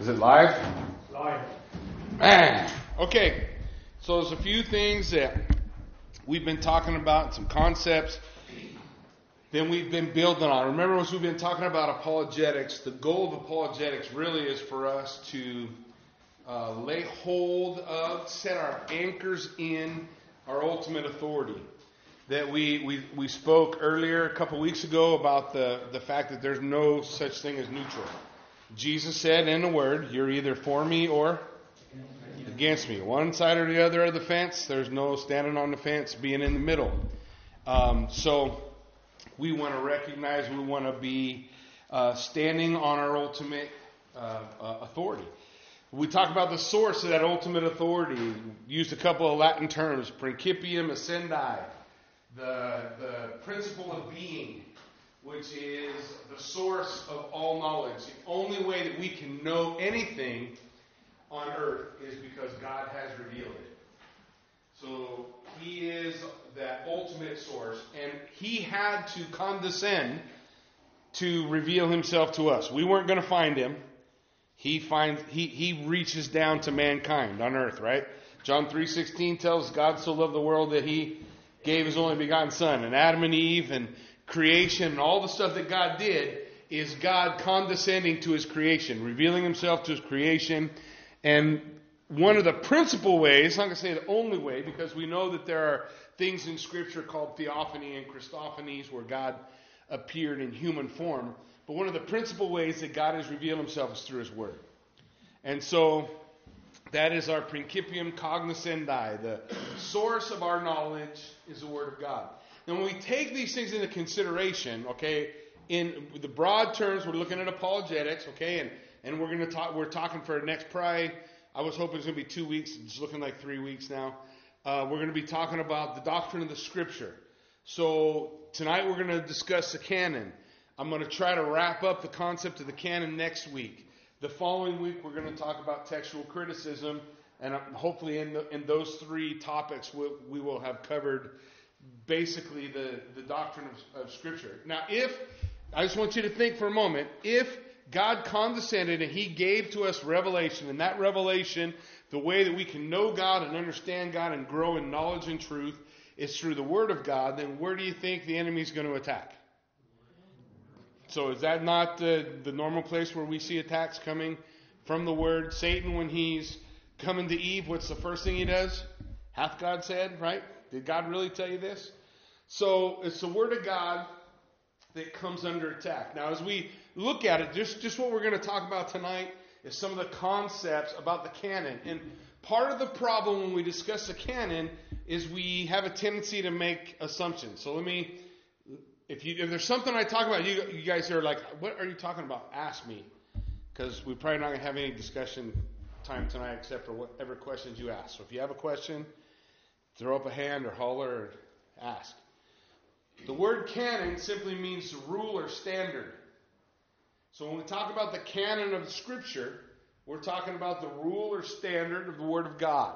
Is it live? Live. Man. Okay. So there's a few things that we've been talking about, some concepts. Then we've been building on. Remember, as we've been talking about apologetics, the goal of apologetics really is for us to uh, lay hold of, set our anchors in our ultimate authority. That we, we, we spoke earlier a couple weeks ago about the, the fact that there's no such thing as neutral. Jesus said in the Word, You're either for me or against me. One side or the other of the fence. There's no standing on the fence, being in the middle. Um, so we want to recognize, we want to be uh, standing on our ultimate uh, uh, authority. We talk about the source of that ultimate authority. Used a couple of Latin terms: principium essendi, the the principle of being, which is the source of all knowledge. The only way that we can know anything on earth is because God has revealed it. So He is that ultimate source, and He had to condescend to reveal Himself to us. We weren't going to find Him. He finds He He reaches down to mankind on earth, right? John 3:16 tells God so loved the world that He gave His only begotten Son, and Adam and Eve and creation and all the stuff that God did is God condescending to His creation, revealing Himself to His creation, and one of the principal ways, I'm not going to say the only way, because we know that there are things in Scripture called theophany and Christophanies where God appeared in human form. But one of the principal ways that God has revealed himself is through his word. And so that is our principium cognoscendi. The source of our knowledge is the word of God. Now, when we take these things into consideration, okay, in the broad terms, we're looking at apologetics, okay, and, and we're going to talk, we're talking for next probably I was hoping it was going to be two weeks. It's looking like three weeks now. Uh, we're going to be talking about the doctrine of the Scripture. So tonight we're going to discuss the canon. I'm going to try to wrap up the concept of the canon next week. The following week we're going to talk about textual criticism, and hopefully in, the, in those three topics we'll, we will have covered basically the, the doctrine of, of Scripture. Now, if I just want you to think for a moment, if God condescended and He gave to us revelation. And that revelation, the way that we can know God and understand God and grow in knowledge and truth, is through the Word of God. Then where do you think the enemy is going to attack? So is that not the, the normal place where we see attacks coming from the Word? Satan, when he's coming to Eve, what's the first thing he does? Hath God said, right? Did God really tell you this? So it's the Word of God that comes under attack. Now, as we look at it, just, just what we're going to talk about tonight is some of the concepts about the canon. And part of the problem when we discuss the canon is we have a tendency to make assumptions. So let me, if, you, if there's something I talk about, you, you guys are like, what are you talking about? Ask me. Because we're probably not going to have any discussion time tonight except for whatever questions you ask. So if you have a question, throw up a hand or holler or ask. The word canon simply means rule or standard. So when we talk about the canon of Scripture, we're talking about the rule or standard of the Word of God.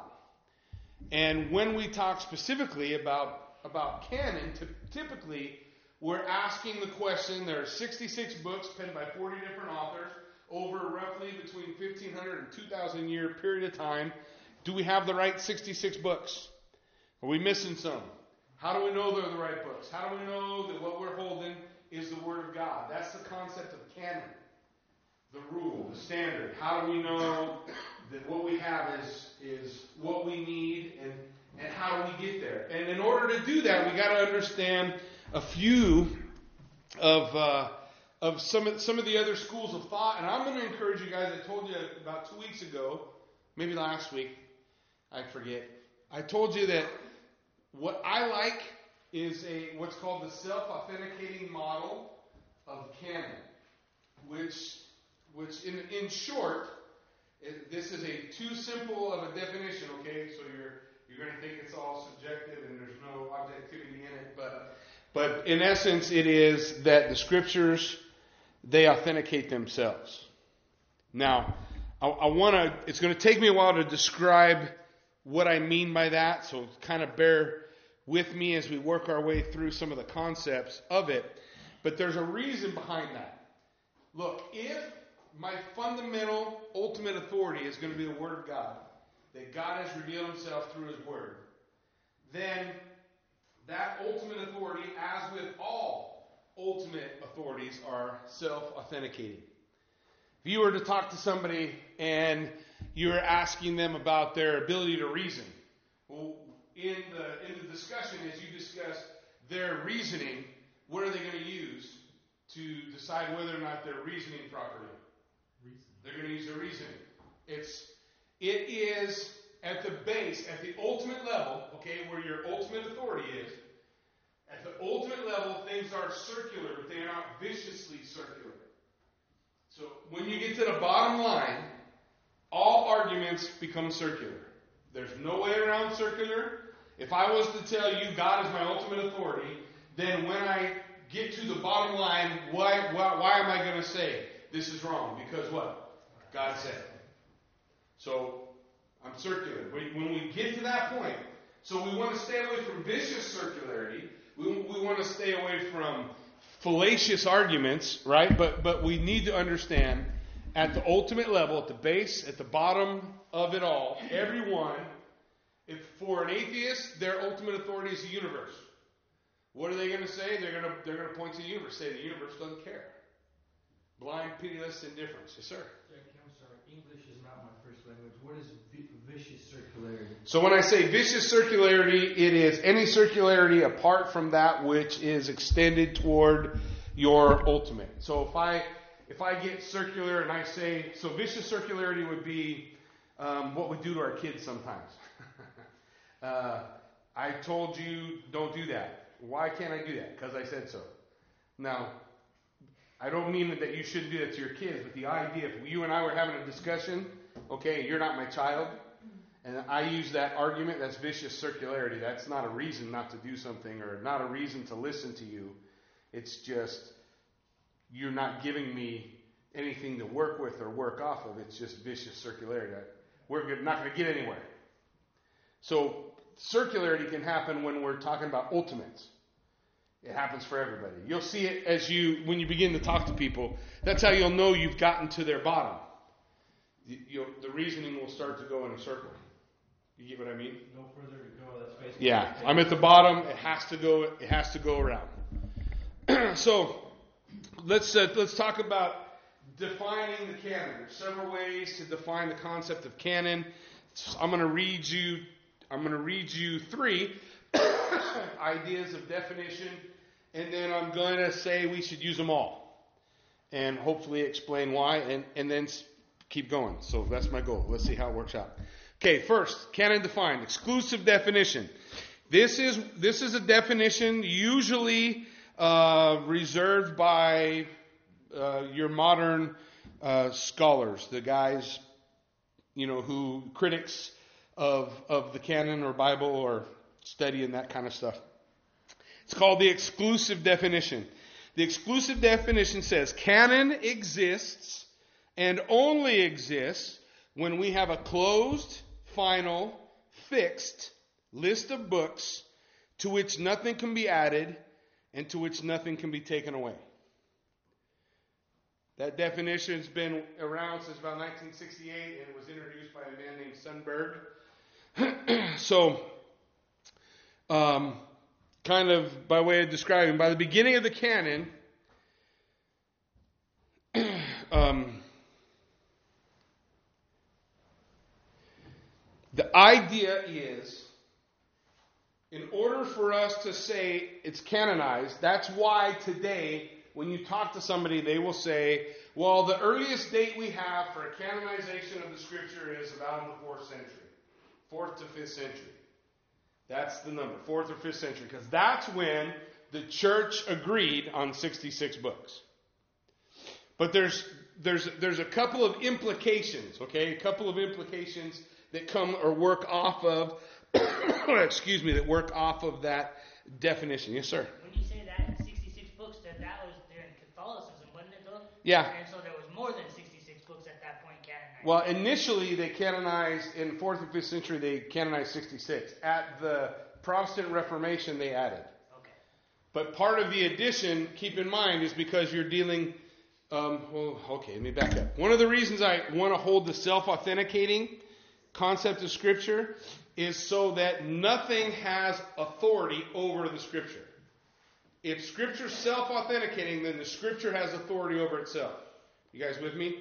And when we talk specifically about, about canon, typically we're asking the question there are 66 books penned by 40 different authors over roughly between 1500 and 2000 year period of time. Do we have the right 66 books? Are we missing some? How do we know they're the right books? How do we know that what we're holding is the Word of God? That's the concept of canon. The rule, the standard. How do we know that what we have is, is what we need and, and how do we get there? And in order to do that, we got to understand a few of, uh, of some, of, some of the other schools of thought. And I'm going to encourage you guys, I told you about two weeks ago, maybe last week, I forget. I told you that what I like is a what's called the self-authenticating model of canon, which which in in short, it, this is a too simple of a definition. Okay, so you're you're going to think it's all subjective and there's no objectivity in it, but but in essence, it is that the scriptures they authenticate themselves. Now, I, I want to. It's going to take me a while to describe what I mean by that, so kind of bear with me as we work our way through some of the concepts of it. But there's a reason behind that. Look, if my fundamental, ultimate authority is going to be the Word of God, that God has revealed Himself through His Word, then that ultimate authority, as with all ultimate authorities, are self authenticating. If you were to talk to somebody and you're asking them about their ability to reason, well, in the, in the discussion, as you discuss their reasoning, what are they going to use to decide whether or not they're reasoning properly? They're going to use their reasoning. It's, it is at the base, at the ultimate level, okay, where your ultimate authority is, at the ultimate level, things are circular, but they are not viciously circular. So when you get to the bottom line, all arguments become circular. There's no way around circular. If I was to tell you God is my ultimate authority, then when I get to the bottom line, why, why, why am I going to say this is wrong? Because what? God said. So I'm circular. When we get to that point, so we want to stay away from vicious circularity. We, we want to stay away from fallacious arguments, right? But, but we need to understand at the ultimate level, at the base, at the bottom of it all, everyone, if for an atheist, their ultimate authority is the universe. What are they going to say? They're going to, they're going to point to the universe, say the universe doesn't care. Blind, pitiless indifference. Yes, sir. I'm sorry. English is not my first language. What is vicious circularity? So when I say vicious circularity, it is any circularity apart from that which is extended toward your ultimate. So if I if I get circular and I say so, vicious circularity would be um, what we do to our kids sometimes. uh, I told you don't do that. Why can't I do that? Because I said so. Now, I don't mean that you shouldn't do that to your kids, but the idea if you and I were having a discussion, okay, you're not my child, and I use that argument, that's vicious circularity. That's not a reason not to do something or not a reason to listen to you. It's just you're not giving me anything to work with or work off of. It's just vicious circularity. We're not going to get anywhere. So, circularity can happen when we're talking about ultimates. It happens for everybody. You'll see it as you when you begin to talk to people. That's how you'll know you've gotten to their bottom. You, the reasoning will start to go in a circle. You get what I mean? No further to go. That's basically. Yeah, I'm at the bottom. It has to go. It has to go around. so let's uh, let's talk about defining the canon. There's several ways to define the concept of canon. I'm going to read you. I'm going to read you three ideas of definition and then I'm going to say we should use them all, and hopefully explain why, and, and then keep going. So that's my goal. Let's see how it works out. Okay, first, canon defined, exclusive definition. This is this is a definition usually uh, reserved by uh, your modern uh, scholars, the guys, you know, who critics of of the canon or Bible or studying that kind of stuff. It's called the exclusive definition. The exclusive definition says canon exists and only exists when we have a closed, final, fixed list of books to which nothing can be added and to which nothing can be taken away. That definition has been around since about 1968 and it was introduced by a man named Sundberg. so, um, kind of by way of describing, by the beginning of the canon, um, the idea is in order for us to say it's canonized, that's why today, when you talk to somebody, they will say, well, the earliest date we have for a canonization of the scripture is about in the fourth century, fourth to fifth century. That's the number, fourth or fifth century, because that's when the church agreed on 66 books. But there's there's there's a couple of implications, okay? A couple of implications that come or work off of excuse me, that work off of that definition. Yes, sir. When you say that 66 books, that that was during Catholicism, wasn't it though? Yeah. And so there was more than 66 books at that point canonized. Well, initially they canonized in fourth and fifth century. They canonized 66. At the Protestant Reformation, they added. Okay. But part of the addition, keep in mind, is because you're dealing Um, well, okay, let me back up. One of the reasons I want to hold the self authenticating concept of Scripture is so that nothing has authority over the Scripture. If Scripture's self authenticating, then the Scripture has authority over itself. You guys with me?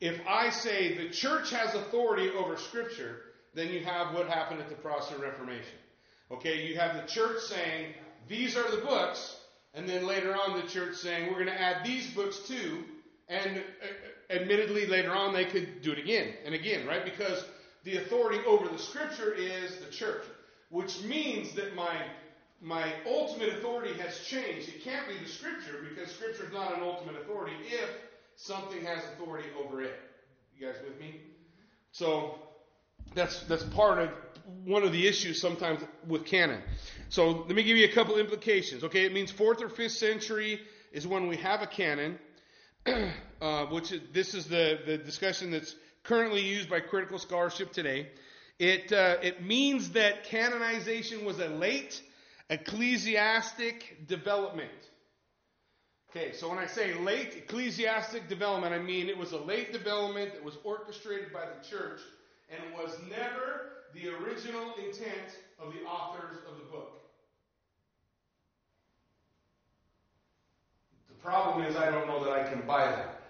If I say the church has authority over Scripture, then you have what happened at the Protestant Reformation. Okay, you have the church saying, these are the books, and then later on the church saying, we're going to add these books too, and uh, admittedly later on they could do it again and again, right? Because the authority over the scripture is the church, which means that my my ultimate authority has changed. It can't be the scripture because scripture is not an ultimate authority if something has authority over it. You guys with me? So that's that's part of one of the issues sometimes with canon. So let me give you a couple implications. Okay, it means fourth or fifth century is when we have a canon, uh, which is, this is the, the discussion that's currently used by critical scholarship today. It, uh, it means that canonization was a late ecclesiastic development. Okay, so when I say late ecclesiastic development, I mean it was a late development that was orchestrated by the church and was never the original intent of the authors of the book. The problem is I don't know that I can buy that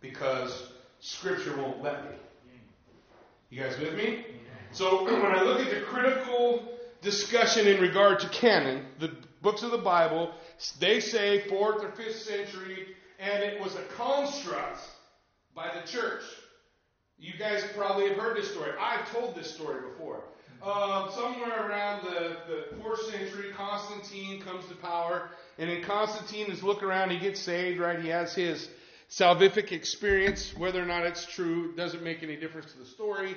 because Scripture won't let me. You guys with me? So when I look at the critical discussion in regard to canon, the books of the Bible, they say fourth or fifth century, and it was a construct by the church. You guys probably have heard this story. I've told this story before. Uh, somewhere around the, the fourth century, Constantine comes to power, and then Constantine is look around, he gets saved, right? He has his salvific experience. Whether or not it's true doesn't make any difference to the story.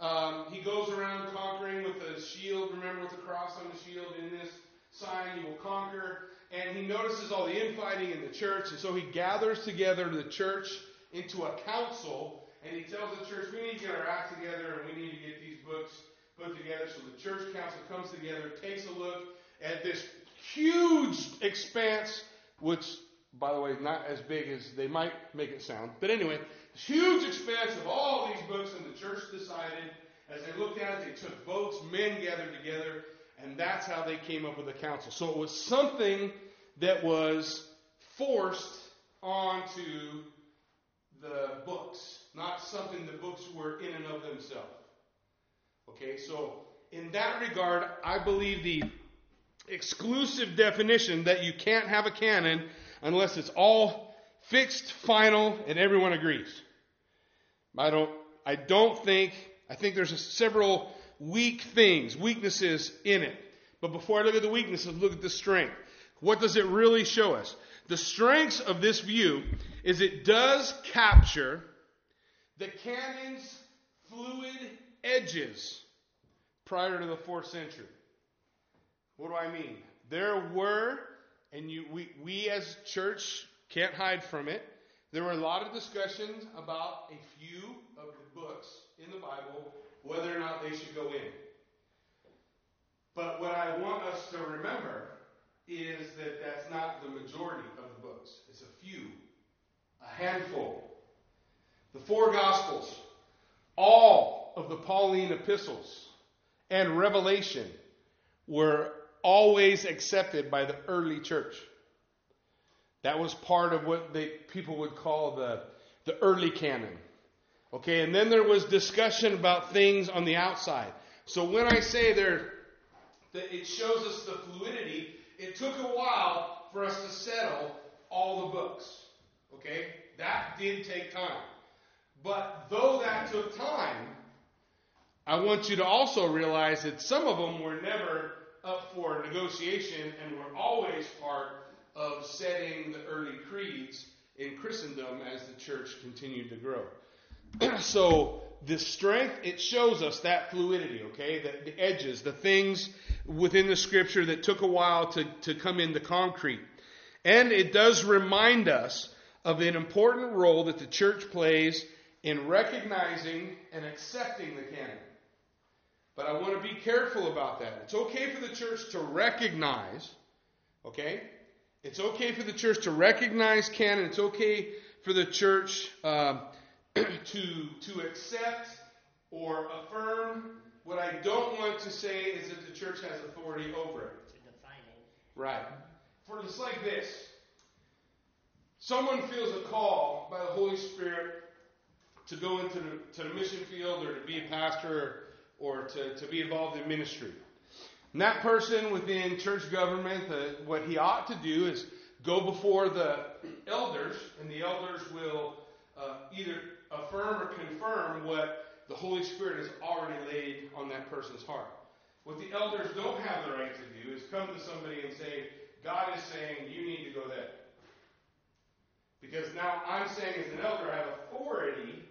Um, he goes around conquering with a shield. Remember, with the cross on the shield, in this sign you will conquer. And he notices all the infighting in the church, and so he gathers together the church into a council, and he tells the church, we need to get our act together, and we need to get these books put together. So the church council comes together, takes a look at this huge expanse, which by the way, not as big as they might make it sound. But anyway, huge expanse of all these books, and the church decided, as they looked at it, they took votes, men gathered together, and that's how they came up with the council. So it was something that was forced onto the books, not something the books were in and of themselves. Okay, so in that regard, I believe the exclusive definition that you can't have a canon unless it's all fixed, final, and everyone agrees. I don't, I don't think, I think there's several weak things, weaknesses in it. But before I look at the weaknesses, look at the strength. What does it really show us? The strengths of this view is it does capture the canon's fluid edges prior to the fourth century. What do I mean? There were and you, we, we as church can't hide from it. There were a lot of discussions about a few of the books in the Bible, whether or not they should go in. But what I want us to remember is that that's not the majority of the books. It's a few, a handful. The four Gospels, all of the Pauline epistles, and Revelation were always accepted by the early church. That was part of what they, people would call the, the early canon. Okay, and then there was discussion about things on the outside. So when I say there, that it shows us the fluidity, it took a while for us to settle all the books. Okay, that did take time. But though that took time, I want you to also realize that some of them were never up for negotiation and were always part of setting the early creeds in Christendom as the church continued to grow. so the strength, it shows us that fluidity, okay? The, the, edges, the things within the scripture that took a while to, to come into concrete. And it does remind us of an important role that the church plays in recognizing and accepting the canon. But I want to be careful about that. It's okay for the church to recognize, okay? It's okay for the church to recognize canon. It's okay for the church um, to to accept or affirm. What I don't want to say is that the church has authority over it. To define it. Right. For just like this. Someone feels a call by the Holy Spirit to go into the, to the mission field or to be a pastor or, to, to be involved in ministry. And that person within church government, uh, what he ought to do is go before the elders, and the elders will uh, either affirm or confirm what the Holy Spirit has already laid on that person's heart. What the elders don't have the right to do is come to somebody and say, God is saying you need to go there. Because now I'm saying as an elder, I have authority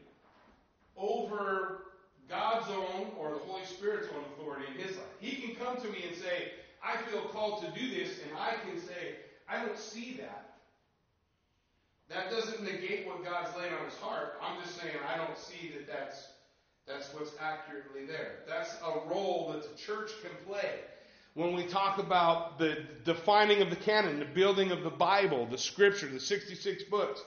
over God's own or the Holy Spirit's own authority in his life. He can come to me and say, I feel called to do this, and I can say, I don't see that. That doesn't negate what God's laid on his heart. I'm just saying I don't see that that's that's what's accurately there. That's a role that the church can play. When we talk about the defining of the canon, the building of the Bible, the scripture, the 66 books,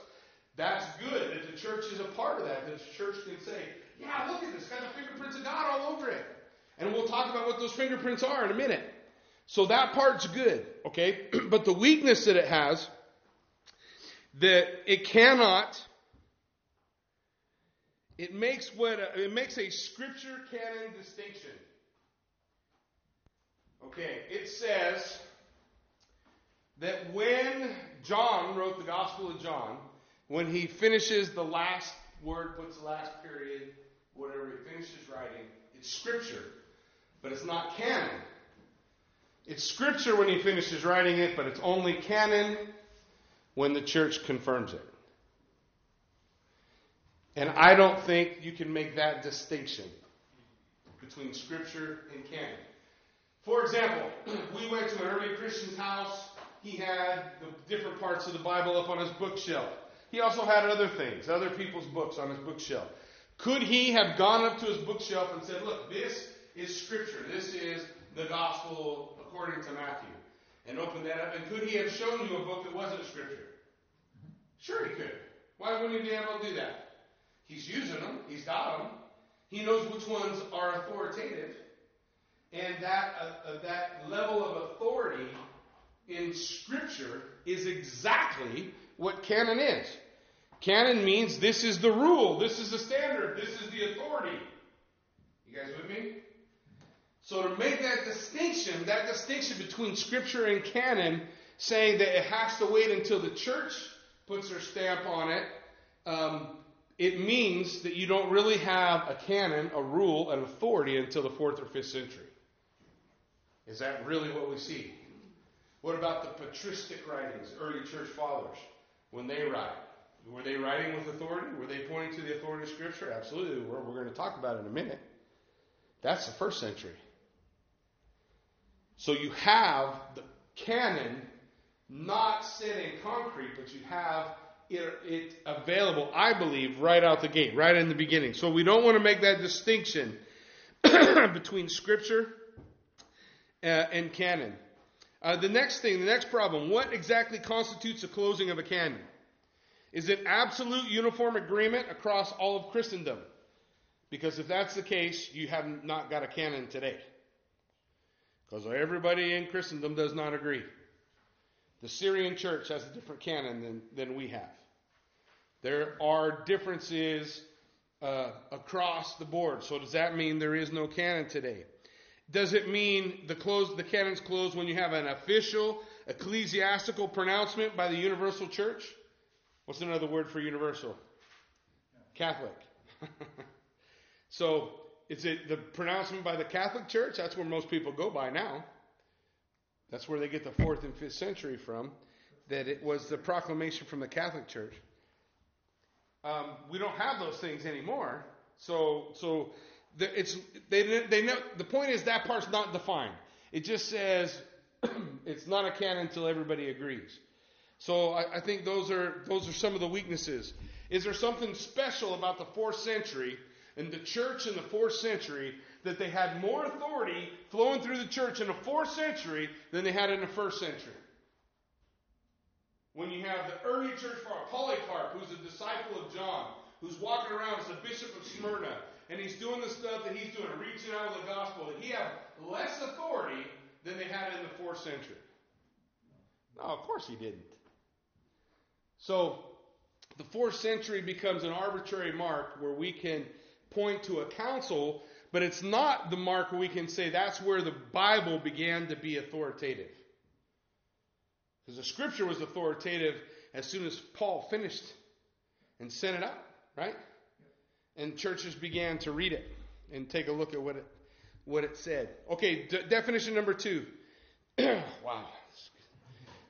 that's good that the church is a part of that. That the church can say, yeah, look at this, got the fingerprints of God all over it. And we'll talk about what those fingerprints are in a minute. So that part's good, okay? but the weakness that it has, that it cannot it makes what a, it makes a scripture canon distinction. Okay, it says that when John wrote the Gospel of John, when he finishes the last word, puts the last period, whatever he finishes writing, it's scripture, but it's not canon. It's scripture when he finishes writing it, but it's only canon when the church confirms it. And I don't think you can make that distinction between Scripture and canon. For example, we went to an early Christian's house. He had the different parts of the Bible up on his bookshelf. He also had other things, other people's books on his bookshelf. Could he have gone up to his bookshelf and said, Look, this is Scripture. This is the Gospel according to Matthew. And opened that up. And could he have shown you a book that wasn't Scripture? Sure, he could. Why wouldn't he be able to do that? He's using them. He's got them. He knows which ones are authoritative. And that, uh, uh, that level of authority in Scripture is exactly what canon is. Canon means this is the rule, this is the standard, this is the authority. You guys with me? So to make that distinction, that distinction between Scripture and canon, saying that it has to wait until the church puts their stamp on it, um, it means that you don't really have a canon, a rule, an authority until the fourth or fifth century. Is that really what we see? What about the patristic writings, early church fathers, when they write? Were they writing with authority? Were they pointing to the authority of Scripture? Absolutely. We're, going to talk about it in a minute. That's the first century. So you have the canon not set in concrete, but you have it, it available, I believe, right out the gate, right in the beginning. So we don't want to make that distinction between Scripture uh, and canon. Uh, the next thing, the next problem, what exactly constitutes the closing of a canon? Is it absolute uniform agreement across all of Christendom? Because if that's the case, you have not got a canon today. Because everybody in Christendom does not agree. The Syrian church has a different canon than, than we have. There are differences uh, across the board. So does that mean there is no canon today? Does it mean the close the canon's closed when you have an official ecclesiastical pronouncement by the universal church? What's another word for universal? Catholic. so is it the pronouncement by the Catholic Church? That's where most people go by now. That's where they get the fourth and fifth century from, that it was the proclamation from the Catholic Church. Um, we don't have those things anymore. So, so the, it's they they know the point is that part's not defined. It just says it's not a canon until everybody agrees. So I, I think those are those are some of the weaknesses. Is there something special about the fourth century and the church in the fourth century that they had more authority flowing through the church in the fourth century than they had in the first century. When you have the early church father, Polycarp, who's a disciple of John, who's walking around as the bishop of Smyrna, and he's doing the stuff that he's doing, reaching out with the gospel, that he had less authority than they had in the fourth century. No, of course he didn't. So the fourth century becomes an arbitrary mark where we can point to a council, but it's not the mark where we can say that's where the Bible began to be authoritative. Because the scripture was authoritative as soon as Paul finished and sent it out, right? And churches began to read it and take a look at what it what it said. Okay, d- definition number two. wow.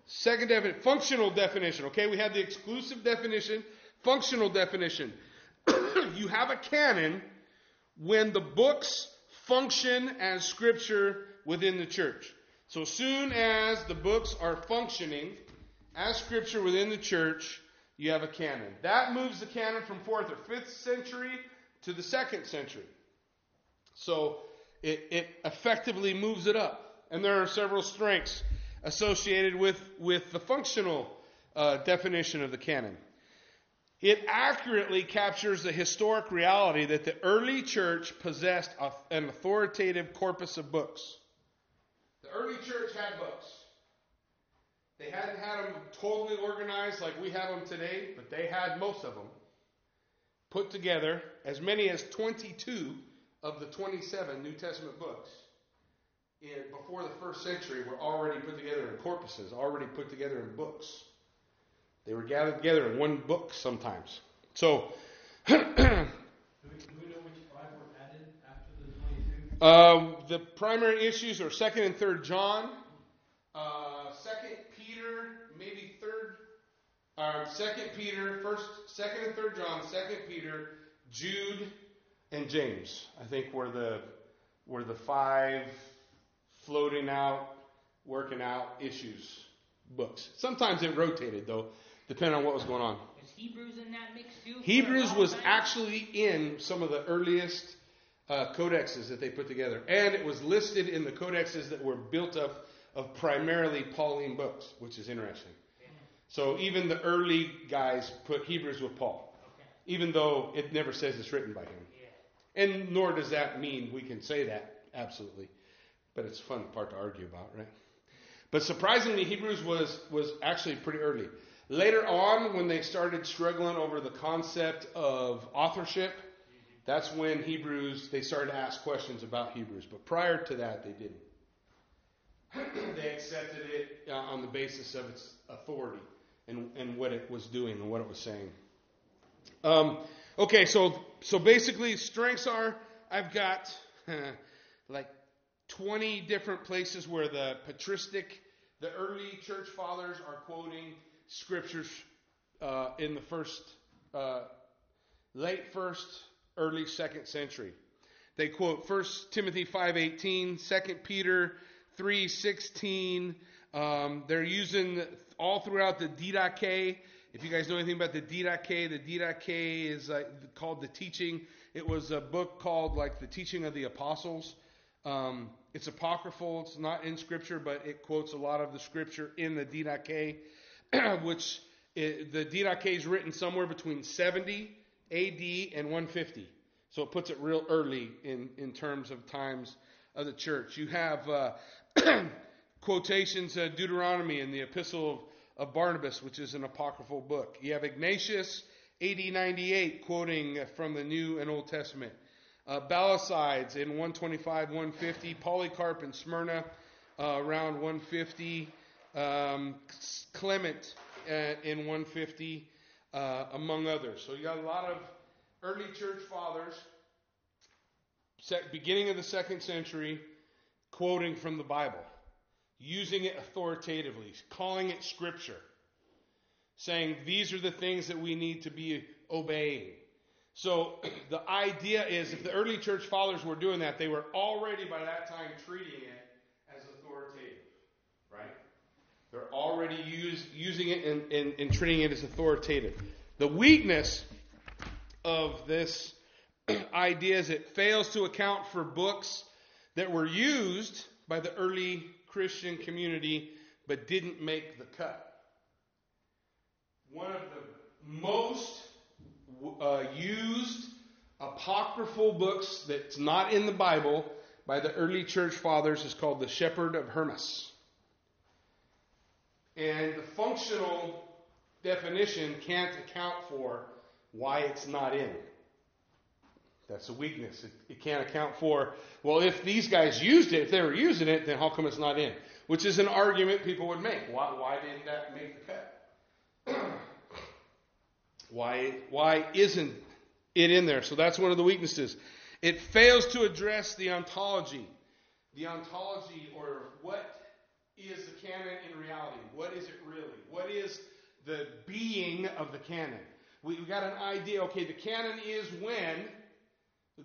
Second definition, functional definition. Okay, we have the exclusive definition, functional definition. you have a canon when the books function as scripture within the church. So soon as the books are functioning as scripture within the church, you have a canon. That moves the canon from fourth or fifth century to the second century. So it, it effectively moves it up. And there are several strengths associated with, with the functional uh, definition of the canon. It accurately captures the historic reality that the early church possessed a, an authoritative corpus of books. The early church had books. They hadn't had them totally organized like we have them today, but they had most of them put together, as many as 22 of the 27 New Testament books in, before the first century were already put together in corpuses, already put together in books. They were gathered together in one book sometimes. So, Do we, do we know which five were added after the 22? um, the primary issues are Second and Third John, uh, Second Peter, maybe Third, uh, Second Peter, First, Second and Third John, Second Peter, Jude, and James. I think were the were the five floating out, working out issues books. Sometimes it rotated though, depending on what was going on. Was Hebrews in that mix too? Hebrews was time? actually in some of the earliest uh, codexes that they put together, and it was listed in the codexes that were built up of primarily Pauline books, which is interesting. So even the early guys put Hebrews with Paul, Okay. even though it never says it's written by him. Yeah. And nor does that mean we can say that absolutely, but it's fun part to argue about, right? But surprisingly, Hebrews was was actually pretty early. Later on, when they started struggling over the concept of authorship, that's when Hebrews they started to ask questions about Hebrews. But prior to that, they didn't. they accepted it uh, on the basis of its authority and, and what it was doing and what it was saying. Um, okay, so so basically, strengths are I've got like 20 different places where the patristic, the early church fathers are quoting scriptures uh, in the first, uh, late first, early second century. They quote 1 Timothy 5.18, 2 Peter 3.16. Um, they're using all throughout the Didache. If you guys know anything about the Didache, the Didache is uh, called the teaching. It was a book called like the teaching of the apostles. Um, it's apocryphal. It's not in scripture, but it quotes a lot of the scripture in the Didache, which i the Didache is written somewhere between 70 AD and 150. So it puts it real early in, in terms of times of the church. You have uh, quotations, uh, Deuteronomy and the Epistle of, of Barnabas, which is an apocryphal book. You have Ignatius, AD 98, quoting from the New and Old Testament. Uh, Basilides in 125, 150. Polycarp in Smyrna uh, around 150. Um, Clement uh, in 150, uh, among others. So you got a lot of early church fathers, beginning of the second century, quoting from the Bible, using it authoritatively, calling it scripture, saying these are the things that we need to be obeying. So the idea is if the early church fathers were doing that, they were already by that time treating it as authoritative, right? They're already use, using it and, and, and treating it as authoritative. The weakness of this idea is it fails to account for books that were used by the early Christian community but didn't make the cut. one of the most uh, used apocryphal books that's not in the Bible by the early church fathers is called The Shepherd of Hermas. And the functional definition can't account for why it's not in. That's a weakness. It, it, can't account for, well, if these guys used it, if they were using it, then how come it's not in? Which is an argument people would make. Why, why didn't that make the cut? Why, why isn't it in there? So that's one of the weaknesses. It fails to address the ontology. The ontology, or what is the canon in reality? What is it really? What is the being of the canon? We, we got an idea, okay, the canon is when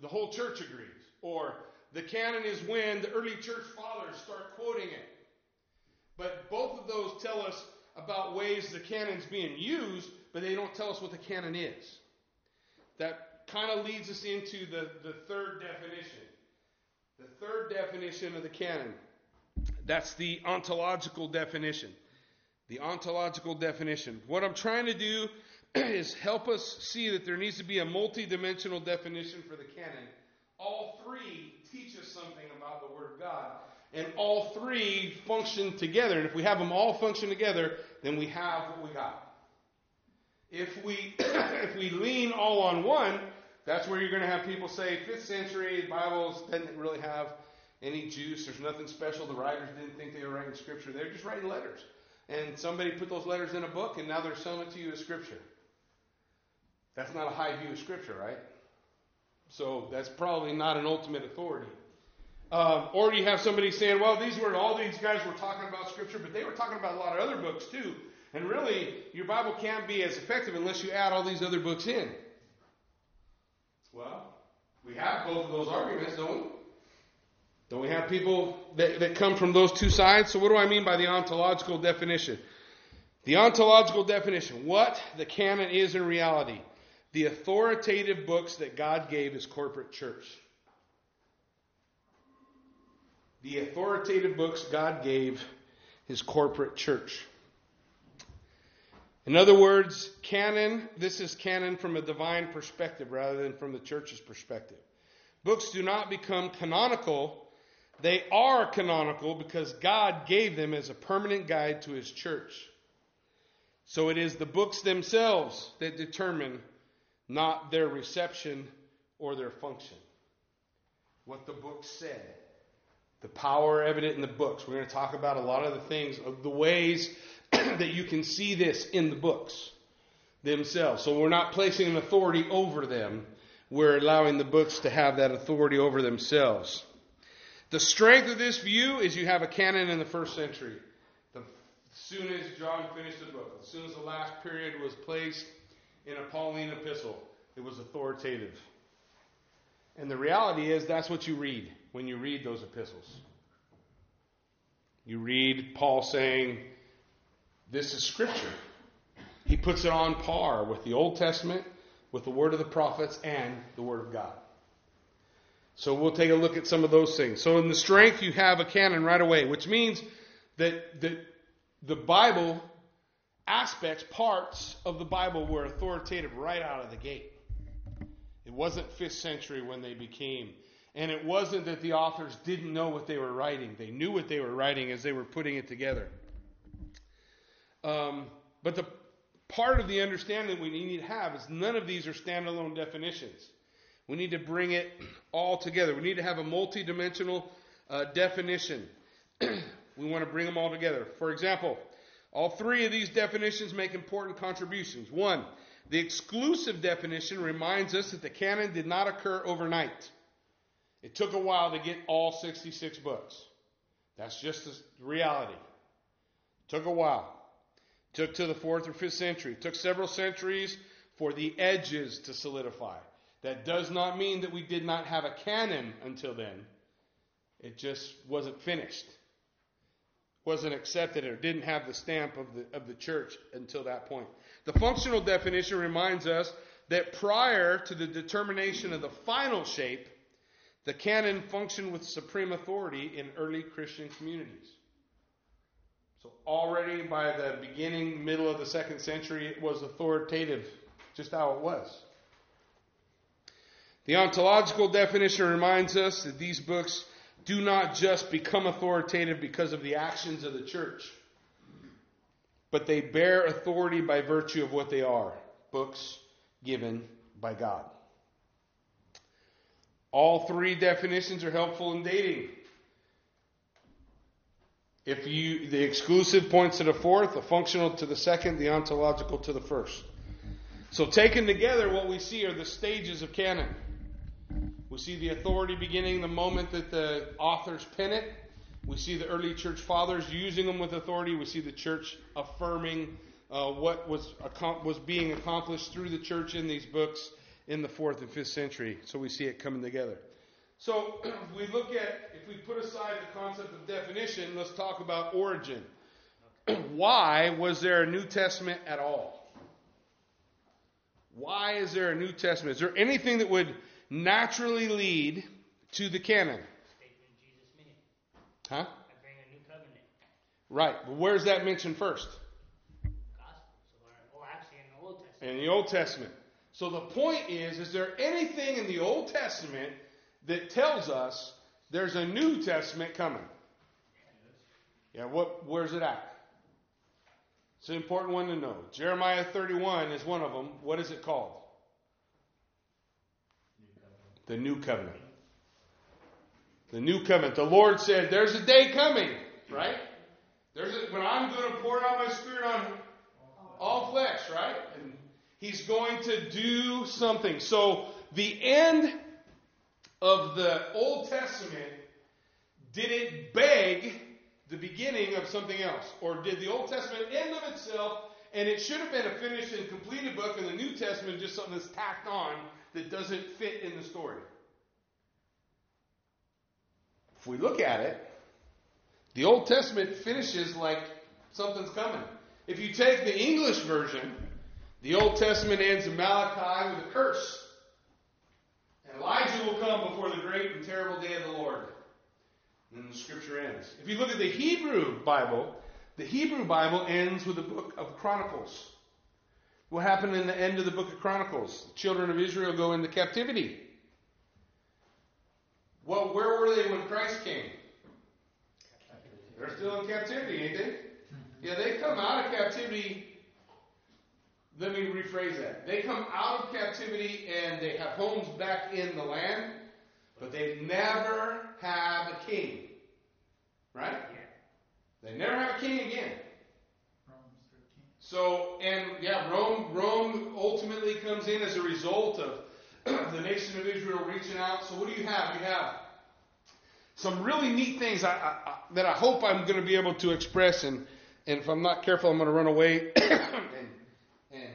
the whole church agrees. Or the canon is when the early church fathers start quoting it. But both of those tell us about ways the canon's being used, but they don't tell us what the canon is. That kind of leads us into the, the third definition. The third definition of the canon. That's the ontological definition. The ontological definition. What I'm trying to do is help us see that there needs to be a multidimensional definition for the canon. All three teach us something about the Word of God, and all three function together. And if we have them all function together, then we have what we got. If we if we lean all on one, that's where you're going to have people say, fifth century Bibles didn't really have any juice. There's nothing special. The writers didn't think they were writing scripture. They're just writing letters. And somebody put those letters in a book, and now they're selling it to you as scripture. That's not a high view of Scripture, right? So that's probably not an ultimate authority. Um, or you have somebody saying, well, these were all these guys were talking about Scripture, but they were talking about a lot of other books too. And really, your Bible can't be as effective unless you add all these other books in. Well, we have both of those arguments, don't we? Don't we have people that, that come from those two sides? So, what do I mean by the ontological definition? The ontological definition, what the canon is in reality the authoritative books that God gave his corporate church. The authoritative books God gave his corporate church. In other words, canon, this is canon from a divine perspective rather than from the church's perspective. Books do not become canonical. They are canonical because God gave them as a permanent guide to his church. So it is the books themselves that determine not their reception or their function. What the book said. The power evident in the books. We're going to talk about a lot of the things, of the ways that you can see this in the books themselves. So we're not placing an authority over them. We're allowing the books to have that authority over themselves. The strength of this view is you have a canon in the first century. The, as soon as John finished the book, as soon as the last period was placed in a Pauline epistle. It was authoritative. And the reality is, that's what you read when you read those epistles. You read Paul saying, This is Scripture. He puts it on par with the Old Testament, with the Word of the prophets, and the Word of God. So we'll take a look at some of those things. So in the strength, you have a canon right away, which means that, that the Bible aspects, parts of the Bible were authoritative right out of the gate. It wasn't fifth century when they became. And it wasn't that the authors didn't know what they were writing. They knew what they were writing as they were putting it together. Um, but the part of the understanding we need to have is none of these are standalone definitions. We need to bring it all together. We need to have a multidimensional uh, definition. we want to bring them all together. For example, all three of these definitions make important contributions. One, the exclusive definition reminds us that the canon did not occur overnight. It took a while to get all 66 books. That's just the reality. It took a while. Took to the fourth or fifth century. It took several centuries for the edges to solidify. That does not mean that we did not have a canon until then. It just wasn't finished wasn't accepted or didn't have the stamp of the, of the church until that point. The functional definition reminds us that prior to the determination of the final shape, the canon functioned with supreme authority in early Christian communities. So already by the beginning, middle of the second century, it was authoritative, just how it was. The ontological definition reminds us that these books do not just become authoritative because of the actions of the church, but they bear authority by virtue of what they are books given by God. All three definitions are helpful in dating. If you, the exclusive points to the fourth, the functional to the second, the ontological to the first. So taken together, what we see are the stages of canon. We see the authority beginning the moment that the authors pen it. We see the early church fathers using them with authority. We see the church affirming uh, what was, was being accomplished through the church in these books in the fourth and fifth century. So we see it coming together. So if we look at, if we put aside the concept of definition, let's talk about origin. Why was there a New Testament at all? Why is there a New Testament? Is there anything that would naturally lead to the canon? Statement Jesus made. Huh? I bring a new covenant. Right. But where's that mentioned first? Gospels. Or, or oh, actually in the Old Testament. In the Old Testament. So the point is, is there anything in the Old Testament that tells us there's a New Testament coming? Yeah, what where's it at? It's an important one to know. Jeremiah 31 is one of them. What is it called? The New Covenant. The New Covenant. The Lord said, There's a day coming, right? There's a, when I'm going to pour out my Spirit on all flesh, right? And He's going to do something. So the end of the Old Testament, did it beg the beginning of something else? Or did the Old Testament end of itself and it should have been a finished and completed book and the New Testament just something that's tacked on that doesn't fit in the story? If we look at it, the Old Testament finishes like something's coming. If you take the English version, the Old Testament ends in Malachi with a curse. Elijah will come before the great and terrible day of the Lord. And then the scripture ends. If you look at the Hebrew Bible, the Hebrew Bible ends with the book of Chronicles. What happened in the end of the book of Chronicles? The children of Israel go into captivity. Well, where were they when Christ came? They're still in captivity, ain't they? Yeah, they come out of captivity let me rephrase that. They come out of captivity and they have homes back in the land, but they never have a king. Right? Yeah. They never have a king again. So, and yeah, Rome, Rome ultimately comes in as a result of the nation of Israel reaching out. So, what do you have? You have some really neat things I, I, I, that I hope I'm going to be able to express, and, and if I'm not careful, I'm going to run away and and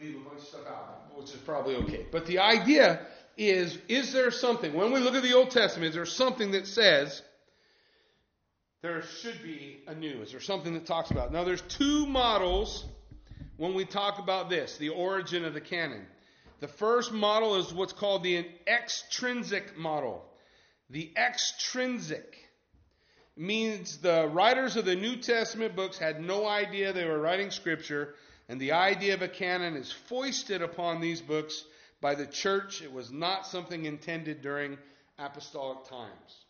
leave a bunch of stuff out, which is probably okay. But the idea is is there something, when we look at the Old Testament, is there something that says there should be a new? Is there something that talks about? Now, there's two models when we talk about this the origin of the canon. The first model is what's called the extrinsic model. The extrinsic means the writers of the New Testament books had no idea they were writing scripture and the idea of a canon is foisted upon these books by the church. It was not something intended during apostolic times.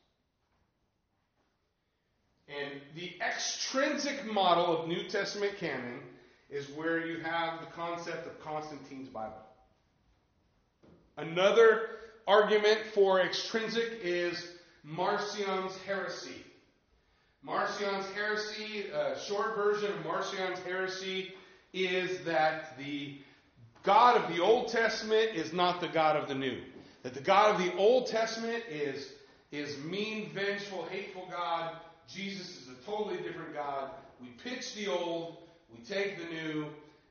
And the extrinsic model of New Testament canon is where you have the concept of Constantine's Bible. Another argument for extrinsic is Marcion's heresy. Marcion's heresy, a short version of Marcion's heresy, is that the God of the Old Testament is not the God of the New. That the God of the Old Testament is, is mean, vengeful, hateful God. Jesus is a totally different God. We pitch the old, we take the new,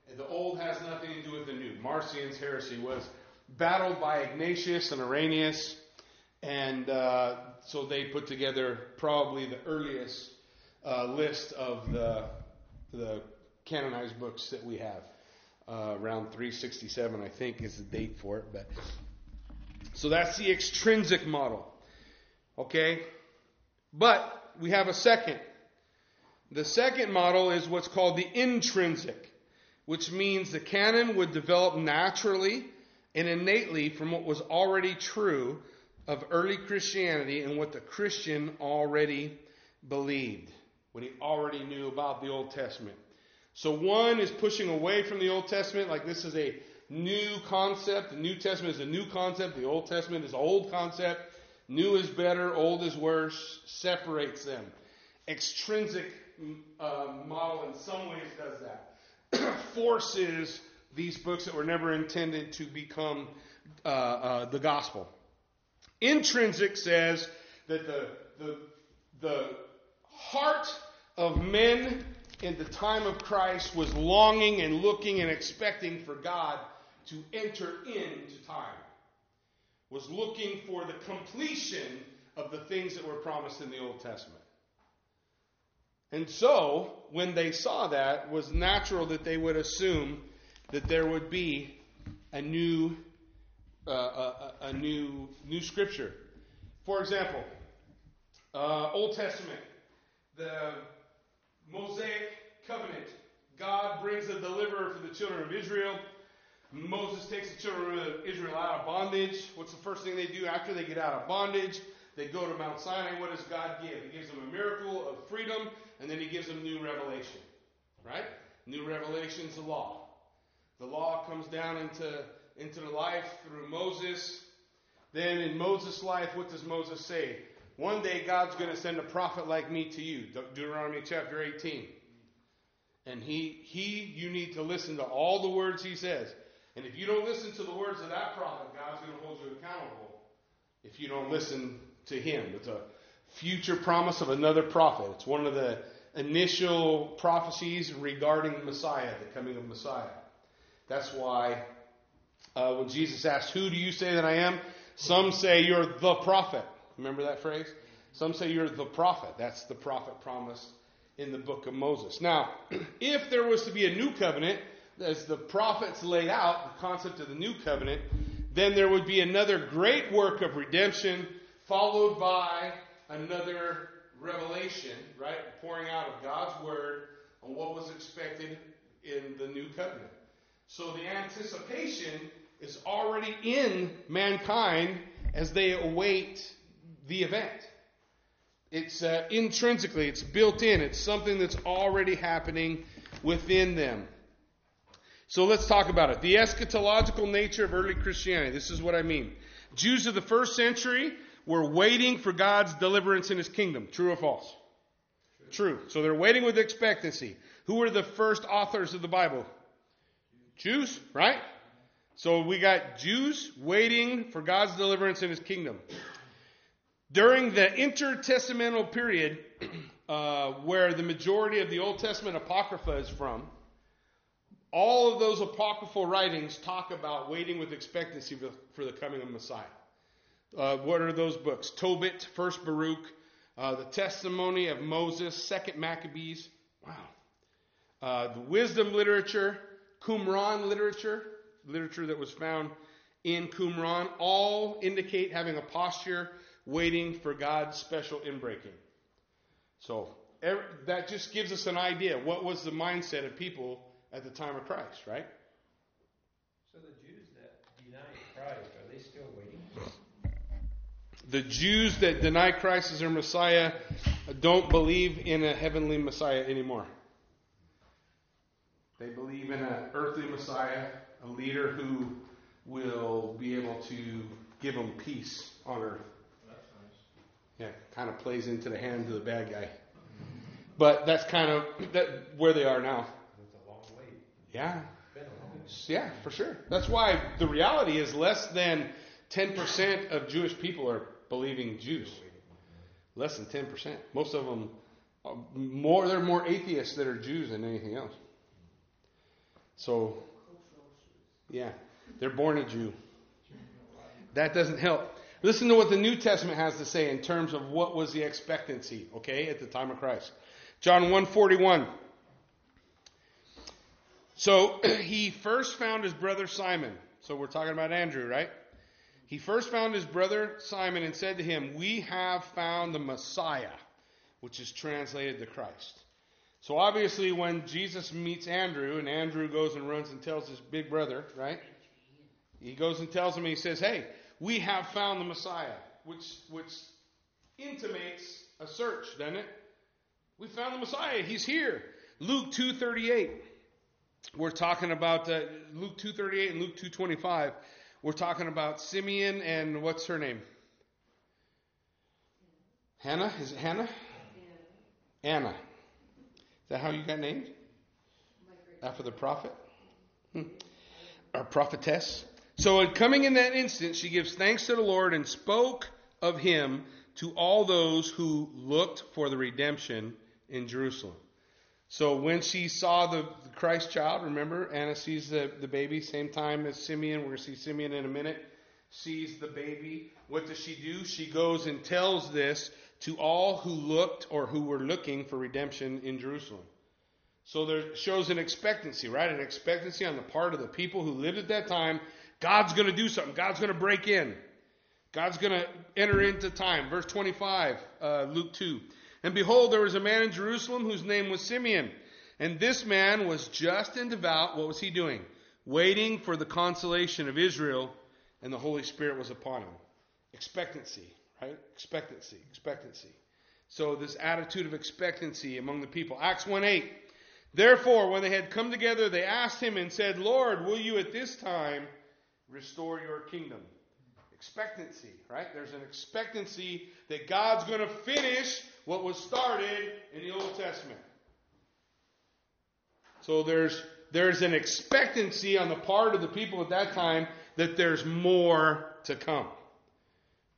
and the old has nothing to do with the new. Marcion's heresy was battled by Ignatius and Irenaeus, and uh, so they put together probably the earliest uh, list of the, the canonized books that we have. Uh, around 367, I think, is the date for it. But so that's the extrinsic model. Okay, but we have a second. The second model is what's called the intrinsic, which means the canon would develop naturally and innately from what was already true of early Christianity and what the Christian already believed, what he already knew about the Old Testament. So one is pushing away from the Old Testament, like this is a new concept. The New Testament is a new concept. The Old Testament is an old concept. New is better, old is worse, separates them. Extrinsic uh, model in some ways does that. Forces these books that were never intended to become uh, uh, the gospel. Intrinsic says that the, the, the heart of men in the time of Christ was longing and looking and expecting for God to enter into time was looking for the completion of the things that were promised in the Old Testament. And so, when they saw that, was natural that they would assume that there would be a new, uh, a, a, new, new scripture. For example, uh, Old Testament, the Mosaic covenant. God brings a deliverer for the children of Israel. Moses takes the children of Israel out of bondage. What's the first thing they do after they get out of bondage? They go to Mount Sinai. What does God give? He gives them a miracle of freedom, and then He gives them new revelation. Right? New revelation is the law. The law comes down into, into the life through Moses. Then in Moses' life, what does Moses say? One day God's going to send a prophet like me to you. De- Deuteronomy chapter 18. And he, he, you need to listen to all the words he says. And if you don't listen to the words of that prophet, God's going to hold you accountable if you don't listen to him. It's a future promise of another prophet. It's one of the initial prophecies regarding Messiah, the coming of Messiah. That's why uh, when Jesus asked, Who do you say that I am? Some say you're the prophet. Remember that phrase? Some say you're the prophet. That's the prophet promised in the book of Moses. Now, if there was to be a new covenant, as the prophets laid out the concept of the new covenant, then there would be another great work of redemption followed by another revelation, right? Pouring out of God's word on what was expected in the new covenant. So the anticipation is already in mankind as they await the event. It's uh, intrinsically, it's built in, it's something that's already happening within them. So let's talk about it. The eschatological nature of early Christianity. This is what I mean. Jews of the first century were waiting for God's deliverance in his kingdom. True or false? True. True. So they're waiting with expectancy. Who were the first authors of the Bible? Jews, right? So we got Jews waiting for God's deliverance in his kingdom. During the intertestamental period, uh, where the majority of the Old Testament Apocrypha is from, all of those apocryphal writings talk about waiting with expectancy for the coming of Messiah. Uh, what are those books? Tobit, First Baruch, uh, the Testimony of Moses, Second Maccabees. Wow. Uh, the wisdom literature, Qumran literature, literature that was found in Qumran, all indicate having a posture waiting for God's special inbreaking. So every, that just gives us an idea. What was the mindset of people at the time of Christ, right? So the Jews that deny Christ, are they still waiting? The Jews that deny Christ as their Messiah uh, don't believe in a heavenly Messiah anymore. They believe in an earthly Messiah, a leader who will be able to give them peace on earth. Yeah, kind of plays into the hands of the bad guy. But that's kind of that, where they are now. Yeah. Yeah, for sure. That's why the reality is less than 10% of Jewish people are believing Jews. Less than 10%. Most of them, more they're more atheists that are Jews than anything else. So, yeah, they're born a Jew. That doesn't help. Listen to what the New Testament has to say in terms of what was the expectancy, okay, at the time of Christ. John 141. So he first found his brother Simon. So we're talking about Andrew, right? He first found his brother Simon and said to him, We have found the Messiah, which is translated the Christ. So obviously, when Jesus meets Andrew, and Andrew goes and runs and tells his big brother, right? He goes and tells him, he says, Hey, we have found the Messiah, which, which intimates a search, doesn't it? We found the Messiah. He's here. Luke 2.38. We're talking about uh, Luke 2.38 and Luke 2.25. We're talking about Simeon and what's her name? Hannah? Is it Hannah? Anna. Is that how you got named? After the prophet? Hmm. Or prophetess? So, coming in that instant, she gives thanks to the Lord and spoke of him to all those who looked for the redemption in Jerusalem. So, when she saw the, Christ child, remember, Anna sees the, the baby, same time as Simeon. We're going to see Simeon in a minute. Sees the baby. What does she do? She goes and tells this to all who looked or who were looking for redemption in Jerusalem. So there shows an expectancy, right? An expectancy on the part of the people who lived at that time. God's going to do something. God's going to break in. God's going to enter into time. Verse 25, uh, Luke 2. And behold, there was a man in Jerusalem whose name was Simeon. And this man was just and devout. What was he doing? Waiting for the consolation of Israel, and the Holy Spirit was upon him. Expectancy right? Expectancy, expectancy. So this attitude of expectancy among the people. Acts 1 8. Therefore, when they had come together, they asked him and said, Lord, will you at this time restore your kingdom? Expectancy, right? There's an expectancy that God's going to finish what was started in the Old Testament. So there's there's an expectancy on the part of the people at that time that there's more to come.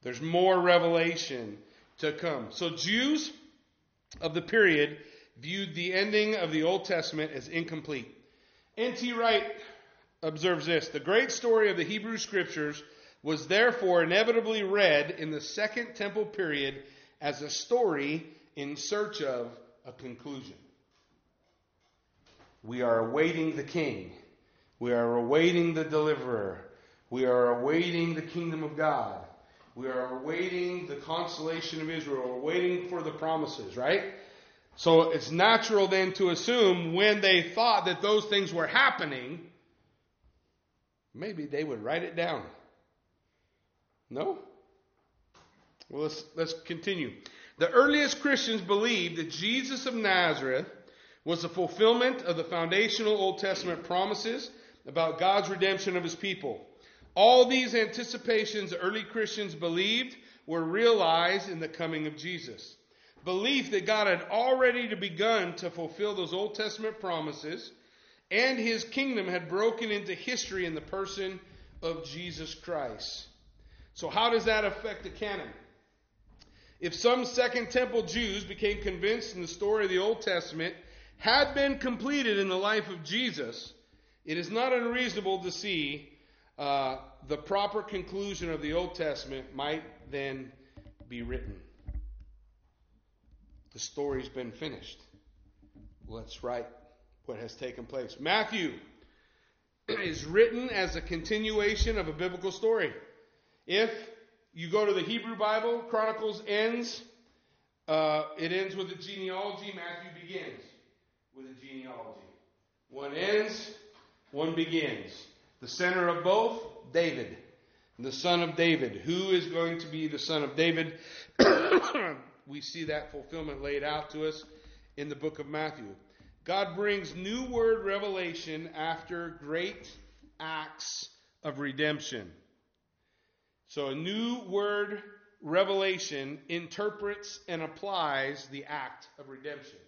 There's more revelation to come. So Jews of the period viewed the ending of the Old Testament as incomplete. N.T. Wright observes this The great story of the Hebrew Scriptures was therefore inevitably read in the Second Temple period as a story in search of a conclusion. We are awaiting the King. We are awaiting the Deliverer. We are awaiting the kingdom of God. We are awaiting the consolation of Israel. We're waiting for the promises, right? So it's natural then to assume when they thought that those things were happening, maybe they would write it down. No? Well, let's, let's continue. The earliest Christians believed that Jesus of Nazareth was the fulfillment of the foundational Old Testament promises about God's redemption of his people. All these anticipations early Christians believed were realized in the coming of Jesus. Belief that God had already begun to fulfill those Old Testament promises and his kingdom had broken into history in the person of Jesus Christ. So, how does that affect the canon? If some Second Temple Jews became convinced in the story of the Old Testament had been completed in the life of Jesus, it is not unreasonable to see uh, the proper conclusion of the Old Testament might then be written. The story's been finished. Let's write what has taken place. Matthew is written as a continuation of a biblical story. If you go to the Hebrew Bible, Chronicles ends, uh, it ends with a genealogy. Matthew begins with a genealogy. One ends, one begins. The center of both, David, the son of David. Who is going to be the son of David? we see that fulfillment laid out to us in the book of Matthew. God brings new word revelation after great acts of redemption. So a new word revelation interprets and applies the act of redemption.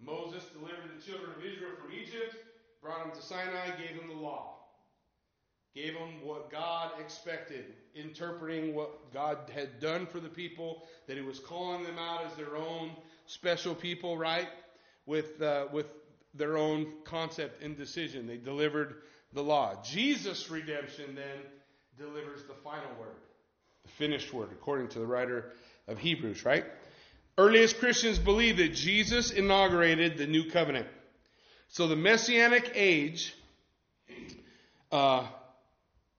Moses delivered the children of Israel from Egypt, brought them to Sinai, gave them the law gave them what God expected, interpreting what God had done for the people, that He was calling them out as their own special people, right? With, uh, with their own concept and decision. They delivered the law. Jesus' redemption then delivers the final word, the finished word, according to the writer of Hebrews, right? Earliest Christians believed that Jesus inaugurated the new covenant. So the messianic age uh,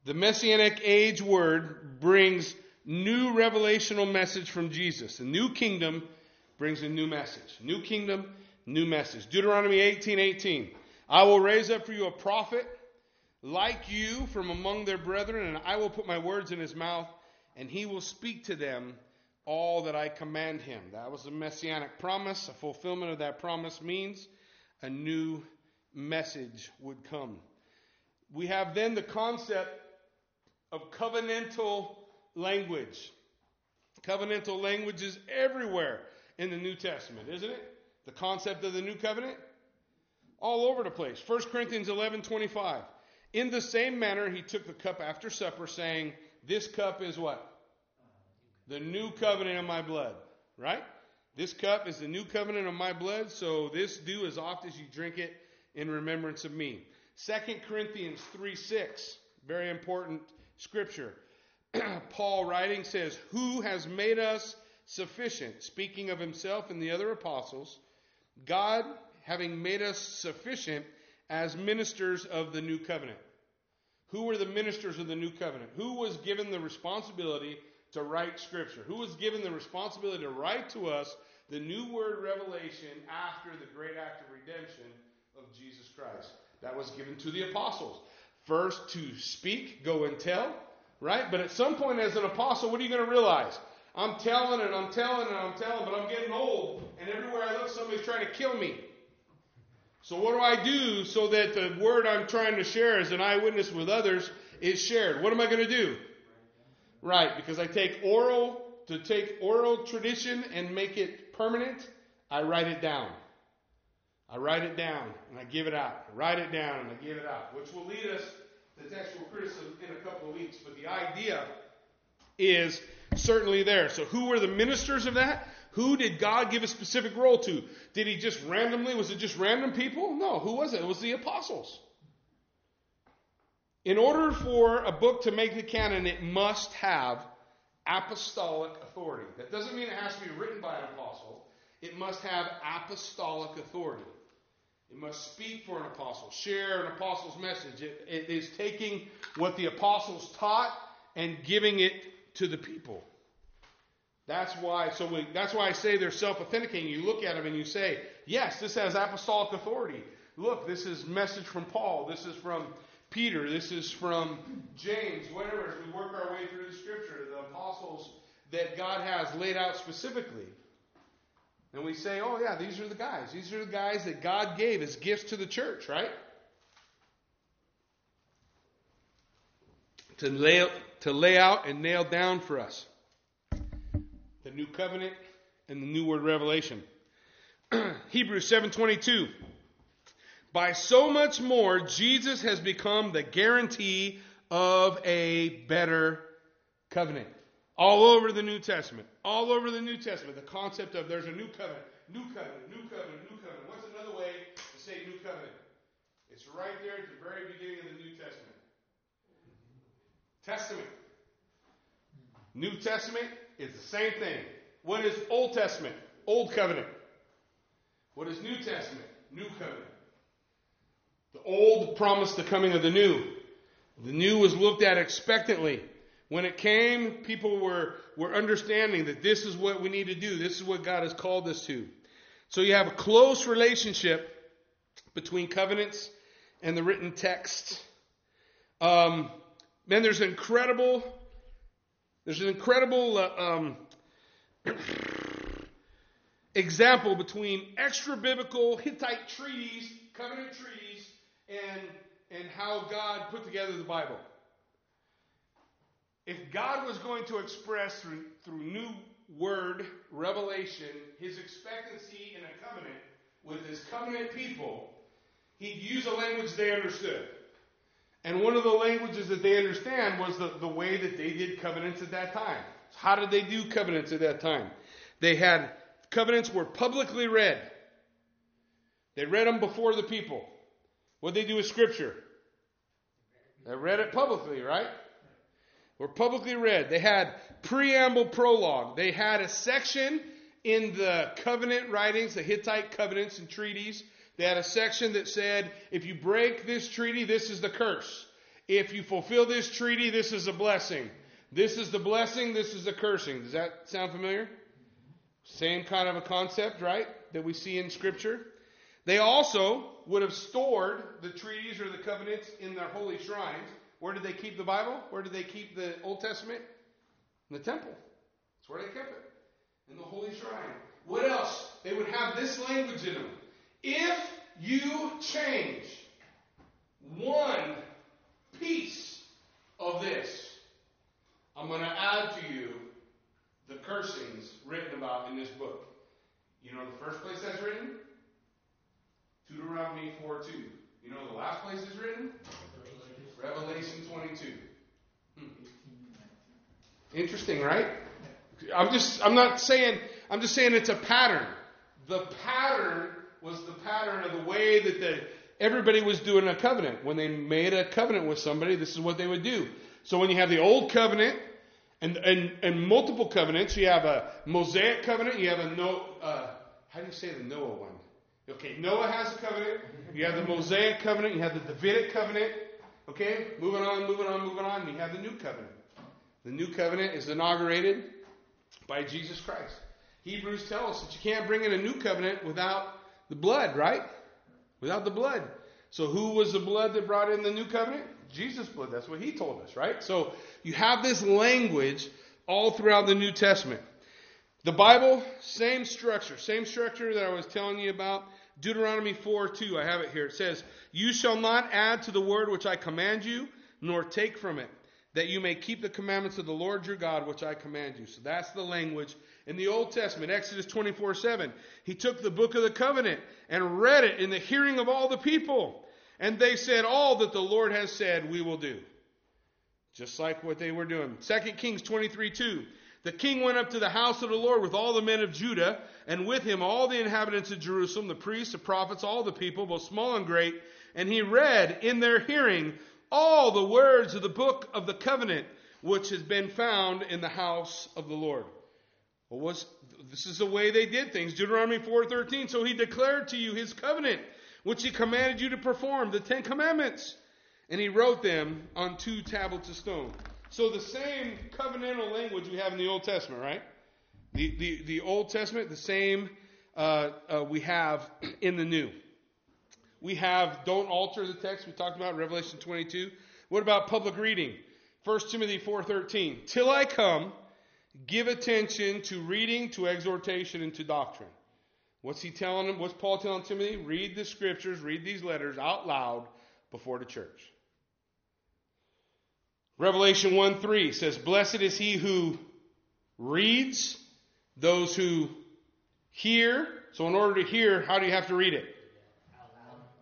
the Messianic age word brings new revelational message from Jesus. The new kingdom brings a new message. New kingdom, new message. Deuteronomy 18 18. I will raise up for you a prophet like you from among their brethren, and I will put my words in his mouth, and he will speak to them all that I command him. That was a messianic promise. A fulfillment of that promise means a new message would come. We have then the concept of covenantal language. Covenantal language is everywhere in the New Testament, isn't it? The concept of the new covenant? All over the place. 1 Corinthians 11 25. In the same manner, he took the cup after supper, saying, This cup is what? The new covenant in my blood. Right? This cup is the new covenant of my blood, so this do as oft as you drink it in remembrance of me. 2 Corinthians 3 6. Very important scripture. Paul writing says, Who has made us sufficient? Speaking of himself and the other apostles, God having made us sufficient as ministers of the new covenant. Who were the ministers of the new covenant? Who was given the responsibility to write scripture? Who was given the responsibility to write to us the new word revelation after the great act of redemption of Jesus Christ? That was given to the apostles. First to speak, go and tell, right? But at some point as an apostle, what are you going to realize? I'm telling and I'm telling and I'm telling, but I'm getting old, and everywhere I look, somebody's trying to kill me. So what do I do so that the word I'm trying to share as an eyewitness with others is shared? What am I going to do? Right, because I take oral to take oral tradition and make it permanent, I write it down. I write it down and I give it out. I write it down and I give it out, which will lead us to textual criticism in a couple of weeks. But the idea is certainly there. So who were the ministers of that? Who did God give a specific role to? Did he just randomly, was it just random people? No, who was it? It was the apostles. In order for a book to make the canon, it must have apostolic authority. That doesn't mean it has to be written by an apostle. It must have apostolic authority. It must speak for an apostle, share an apostle's message. It, it is taking what the apostles taught and giving it to the people. That's why. So we, that's why I say they're self-authenticating. You look at them and you say, "Yes, this has apostolic authority. Look, this is message from Paul. This is from Peter. This is from James. Whatever. As we work our way through the Scripture, the apostles that God has laid out specifically." And we say, oh, yeah, these are the guys. These are the guys that God gave as gifts to the church, right? To lay, to lay out and nail down for us the new covenant and the new word revelation. Hebrews 7:22 By so much more Jesus has become the guarantee of a better covenant. All over the New Testament. All over the New Testament. The concept of there's a new covenant. New covenant, new covenant, new covenant. What's another way to say new covenant? It's right there at the very beginning of the New. Testament. New Testament is the same thing. What is Old Testament? Old covenant. What is New Testament? New covenant. The old promised the coming of the new. The new was looked at expectantly. When it came, people were, were understanding that this is what we need to do. This is what God has called us to. So you have a close relationship between covenants and the written text. Um, man, there's an incredible, there's an incredible uh, um, example between extra biblical Hittite treaties, covenant treaties, and and how God put together the Bible if God was going to express through, through new word revelation his expectancy in a covenant with his covenant people, he'd use a language they understood. And one of the languages that they understand was the, the way that they did covenants at that time. How did they do covenants at that time? They had covenants were publicly read. They read them before the people. What they do with scripture? They read it publicly, right? were publicly read. They had preamble prologue. They had a section in the covenant writings, the Hittite covenants and treaties. They had a section that said, if you break this treaty, this is the curse. If you fulfill this treaty, this is a blessing. This is the blessing, this is the cursing. Does that sound familiar? Same kind of a concept, right? That we see in Scripture. They also would have stored the treaties or the covenants in their holy shrines. Where did they keep the Bible? Where did they keep the Old Testament? In the temple. That's where they kept it. In the holy shrine. What else? They would have this language in them. If you change one piece of this, I'm going to add to you the cursings written about in this book. You know the first place that's written? Deuteronomy 4 2. You know the last place it's written? Revelation 22. Hmm. Interesting, right? I'm just, I'm not saying, I'm just saying it's a pattern. The pattern was the pattern of the way that the, everybody was doing a covenant. When they made a covenant with somebody, this is what they would do. So when you have the old covenant and, and, and multiple covenants, you have a Mosaic covenant, you have a no, uh, how do you say the Noah one? Okay, Noah has a covenant. You have the Mosaic covenant. You have the Davidic covenant. Okay, moving on, moving on, moving on. You have the new covenant. The new covenant is inaugurated by Jesus Christ. Hebrews tell us that you can't bring in a new covenant without the blood, right? Without the blood. So who was the blood that brought in the new covenant? Jesus' blood. That's what he told us, right? So you have this language all throughout the New Testament. The Bible, same structure, same structure that I was telling you about. Deuteronomy 4 2, I have it here. It says, You shall not add to the word which I command you, nor take from it, that you may keep the commandments of the Lord your God, which I command you. So that's the language in the Old Testament, Exodus 24 7. He took the book of the covenant and read it in the hearing of all the people. And they said, All that the Lord has said, we will do. Just like what they were doing. 2 Kings 23 2. The king went up to the house of the Lord with all the men of Judah, and with him all the inhabitants of Jerusalem, the priests, the prophets, all the people, both small and great. And he read in their hearing all the words of the book of the covenant, which has been found in the house of the Lord. Was, this is the way they did things. Deuteronomy 4.13, so he declared to you his covenant, which he commanded you to perform, the Ten Commandments. And he wrote them on two tablets of stone. So the same covenantal language we have in the Old Testament, right? The, the, the Old Testament, the same uh, uh, we have in the New. We have don't alter the text we talked about Revelation 22. What about public reading? 1 Timothy 4:13. Till I come, give attention to reading, to exhortation, and to doctrine. What's he telling him? What's Paul telling Timothy? Read the scriptures, read these letters out loud before the church. Revelation 1 3 says, Blessed is he who reads, those who hear. So, in order to hear, how do you have to read it?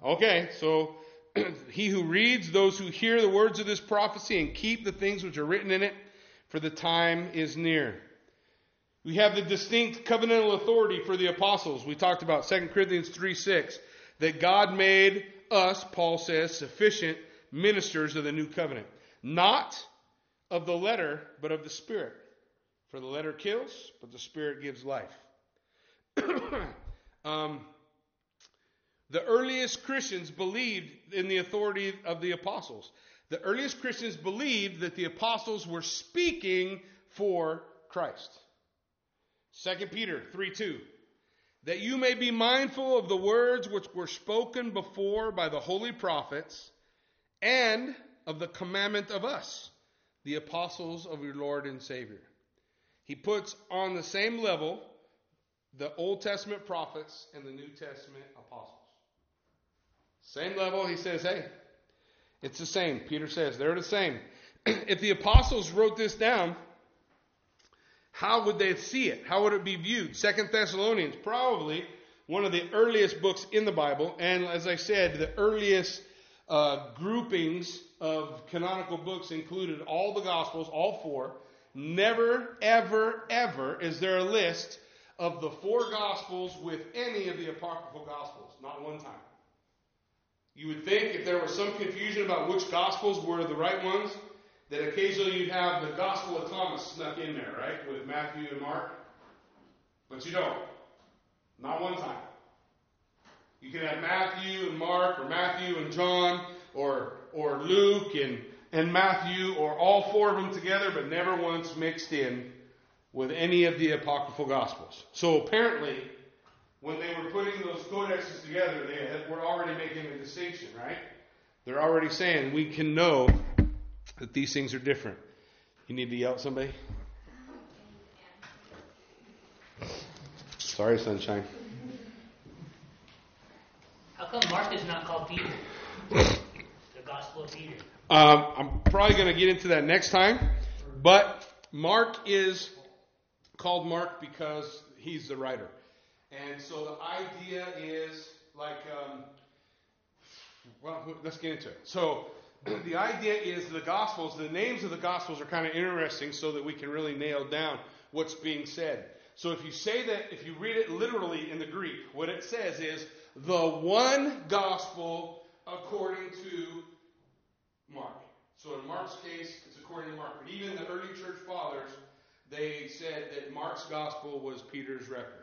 Okay, so he who reads, those who hear the words of this prophecy and keep the things which are written in it, for the time is near. We have the distinct covenantal authority for the apostles. We talked about 2 Corinthians 3 6, that God made us, Paul says, sufficient ministers of the new covenant. Not of the letter, but of the Spirit. For the letter kills, but the Spirit gives life. um, the earliest Christians believed in the authority of the apostles. The earliest Christians believed that the apostles were speaking for Christ. 2 Peter 3 2. That you may be mindful of the words which were spoken before by the holy prophets and of the commandment of us, the apostles of your Lord and Savior. He puts on the same level the Old Testament prophets and the New Testament apostles. Same level, he says, hey, it's the same. Peter says, they're the same. if the apostles wrote this down, how would they see it? How would it be viewed? Second Thessalonians, probably one of the earliest books in the Bible, and as I said, the earliest uh, groupings of canonical books included all the Gospels, all four. Never, ever, ever is there a list of the four Gospels with any of the apocryphal Gospels. Not one time. You would think if there was some confusion about which Gospels were the right ones, that occasionally you'd have the Gospel of Thomas snuck in there, right, with Matthew and Mark. But you don't. Not one time. You can have Matthew and Mark, or Matthew and John, or or Luke and and Matthew, or all four of them together, but never once mixed in with any of the apocryphal gospels. So apparently, when they were putting those codexes together, they had, were already making a distinction, right? They're already saying we can know that these things are different. You need to yell at somebody? Sorry, sunshine. How come Mark is not called Peter? the Gospel of Peter. Um, I'm probably going to get into that next time, but Mark is called Mark because he's the writer. And so the idea is like, um, well, let's get into it. So the idea is the Gospels, the names of the Gospels are kind of interesting so that we can really nail down what's being said. So if you say that, if you read it literally in the Greek, what it says is the one Gospel according to Mark. So in Mark's case, it's according to Mark. But even the early church fathers, they said that Mark's Gospel was Peter's record.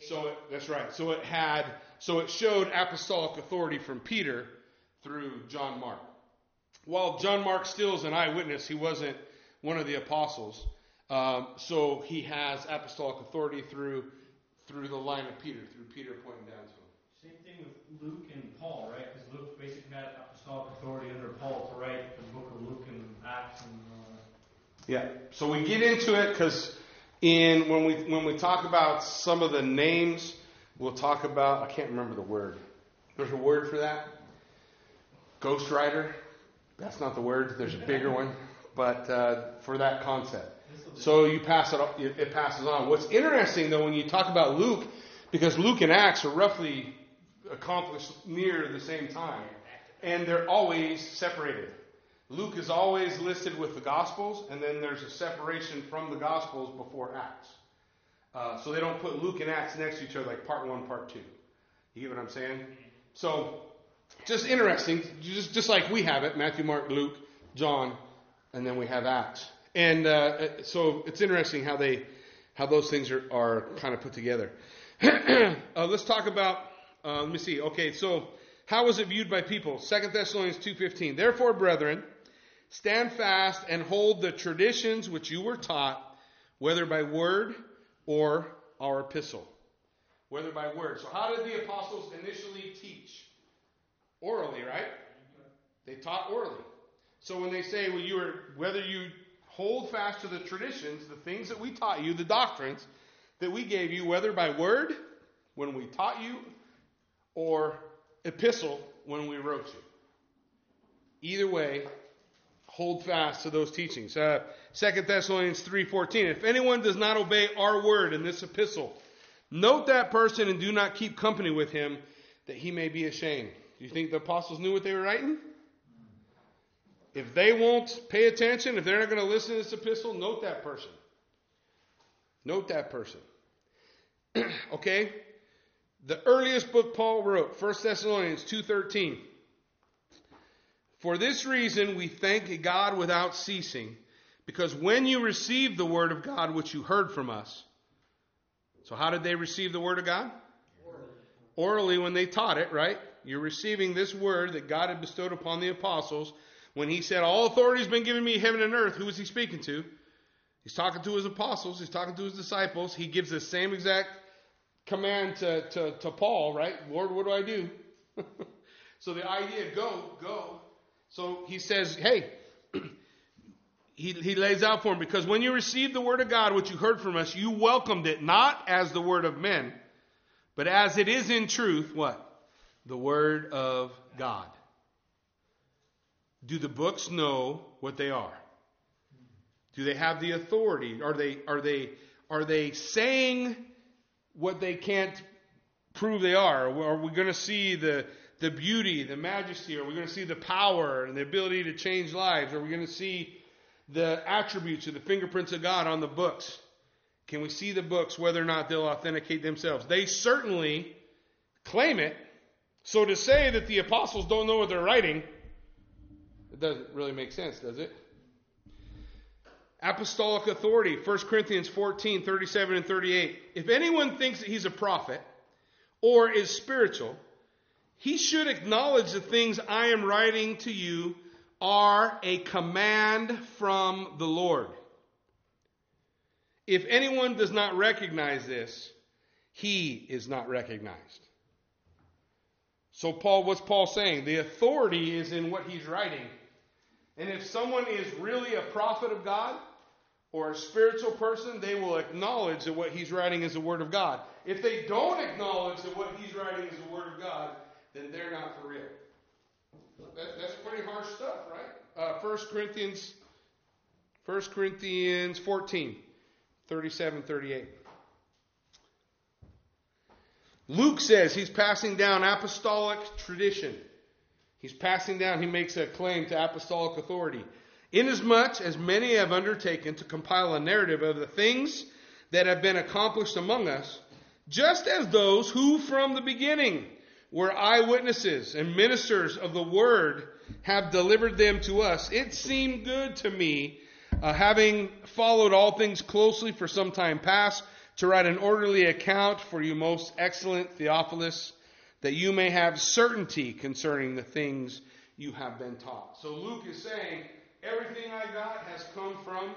So it, that's right. So it had, so it showed apostolic authority from Peter through John Mark. While John Mark still is an eyewitness, he wasn't one of the apostles. Um, so he has apostolic authority through through the line of Peter, through Peter pointing down to him. Same thing with Luke and Paul, right? Because Luke basically had apostolic authority under Paul to write the book of Luke and Acts and uh, Yeah. So we get into it because in when we when we talk about some of the names, we'll talk about I can't remember the word. There's a word for that. Ghostwriter. That's not the word. There's a bigger one, but uh, for that concept. So you pass it. It passes on. What's interesting though, when you talk about Luke, because Luke and Acts are roughly accomplished near the same time, and they're always separated. Luke is always listed with the Gospels, and then there's a separation from the Gospels before Acts. Uh, so they don't put Luke and Acts next to each other like part one, part two. You get what I'm saying? So just interesting, just just like we have it: Matthew, Mark, Luke, John, and then we have Acts. And uh, so it's interesting how they how those things are, are kind of put together. uh, let's talk about. Uh, let me see. Okay, so how was it viewed by people? Second Thessalonians two fifteen. Therefore, brethren, stand fast and hold the traditions which you were taught, whether by word or our epistle. Whether by word. So, how did the apostles initially teach? Orally, right? They taught orally. So when they say, well, you were whether you hold fast to the traditions, the things that we taught you, the doctrines that we gave you, whether by word, when we taught you, or epistle, when we wrote you. Either way, hold fast to those teachings. Uh, 2 Thessalonians 3.14, if anyone does not obey our word in this epistle, note that person and do not keep company with him, that he may be ashamed. Do you think the apostles knew what they were writing? If they won't pay attention, if they're not going to listen to this epistle, note that person. Note that person. okay? The earliest book Paul wrote, 1 Thessalonians 2:13. For this reason we thank God without ceasing, because when you received the word of God which you heard from us. So how did they receive the word of God? Orally, Orally when they taught it, right? You're receiving this word that God had bestowed upon the apostles when he said, All authority has been given me heaven and earth, who was he speaking to? He's talking to his apostles, he's talking to his disciples. He gives the same exact command to, to, to Paul, right? Lord, what do I do? so the idea, go, go. So he says, hey, he, he lays out for him, because when you received the word of God, which you heard from us, you welcomed it not as the word of men, but as it is in truth, what? The word of God. Do the books know what they are? Do they have the authority? Are they are they are they saying what they can't prove they are? Are we going to see the the beauty, the majesty? Are we going to see the power and the ability to change lives? Are we going to see the attributes or the fingerprints of God on the books? Can we see the books whether or not they'll authenticate themselves? They certainly claim it. So to say that the apostles don't know what they're writing, it doesn't really make sense, does it? Apostolic authority, 1 Corinthians 14, 37 and 38. If anyone thinks that he's a prophet or is spiritual, he should acknowledge the things I am writing to you are a command from the Lord. If anyone does not recognize this, he is not recognized. So, Paul, what's Paul saying? The authority is in what he's writing. And if someone is really a prophet of God or a spiritual person, they will acknowledge that what he's writing is the Word of God. If they don't acknowledge that what he's writing is the Word of God, then they're not for real. That, that's pretty harsh stuff, right? Uh, 1 Corinthians, 1 Corinthians 14, 37, 38. Luke says he's passing down apostolic tradition. He's passing down, he makes a claim to apostolic authority. Inasmuch as many have undertaken to compile a narrative of the things that have been accomplished among us, just as those who from the beginning were eyewitnesses and ministers of the word have delivered them to us, it seemed good to me, uh, having followed all things closely for some time past, to write an orderly account for you, most excellent Theophilus, that you may have certainty concerning the things you have been taught. So Luke is saying, everything I got has come from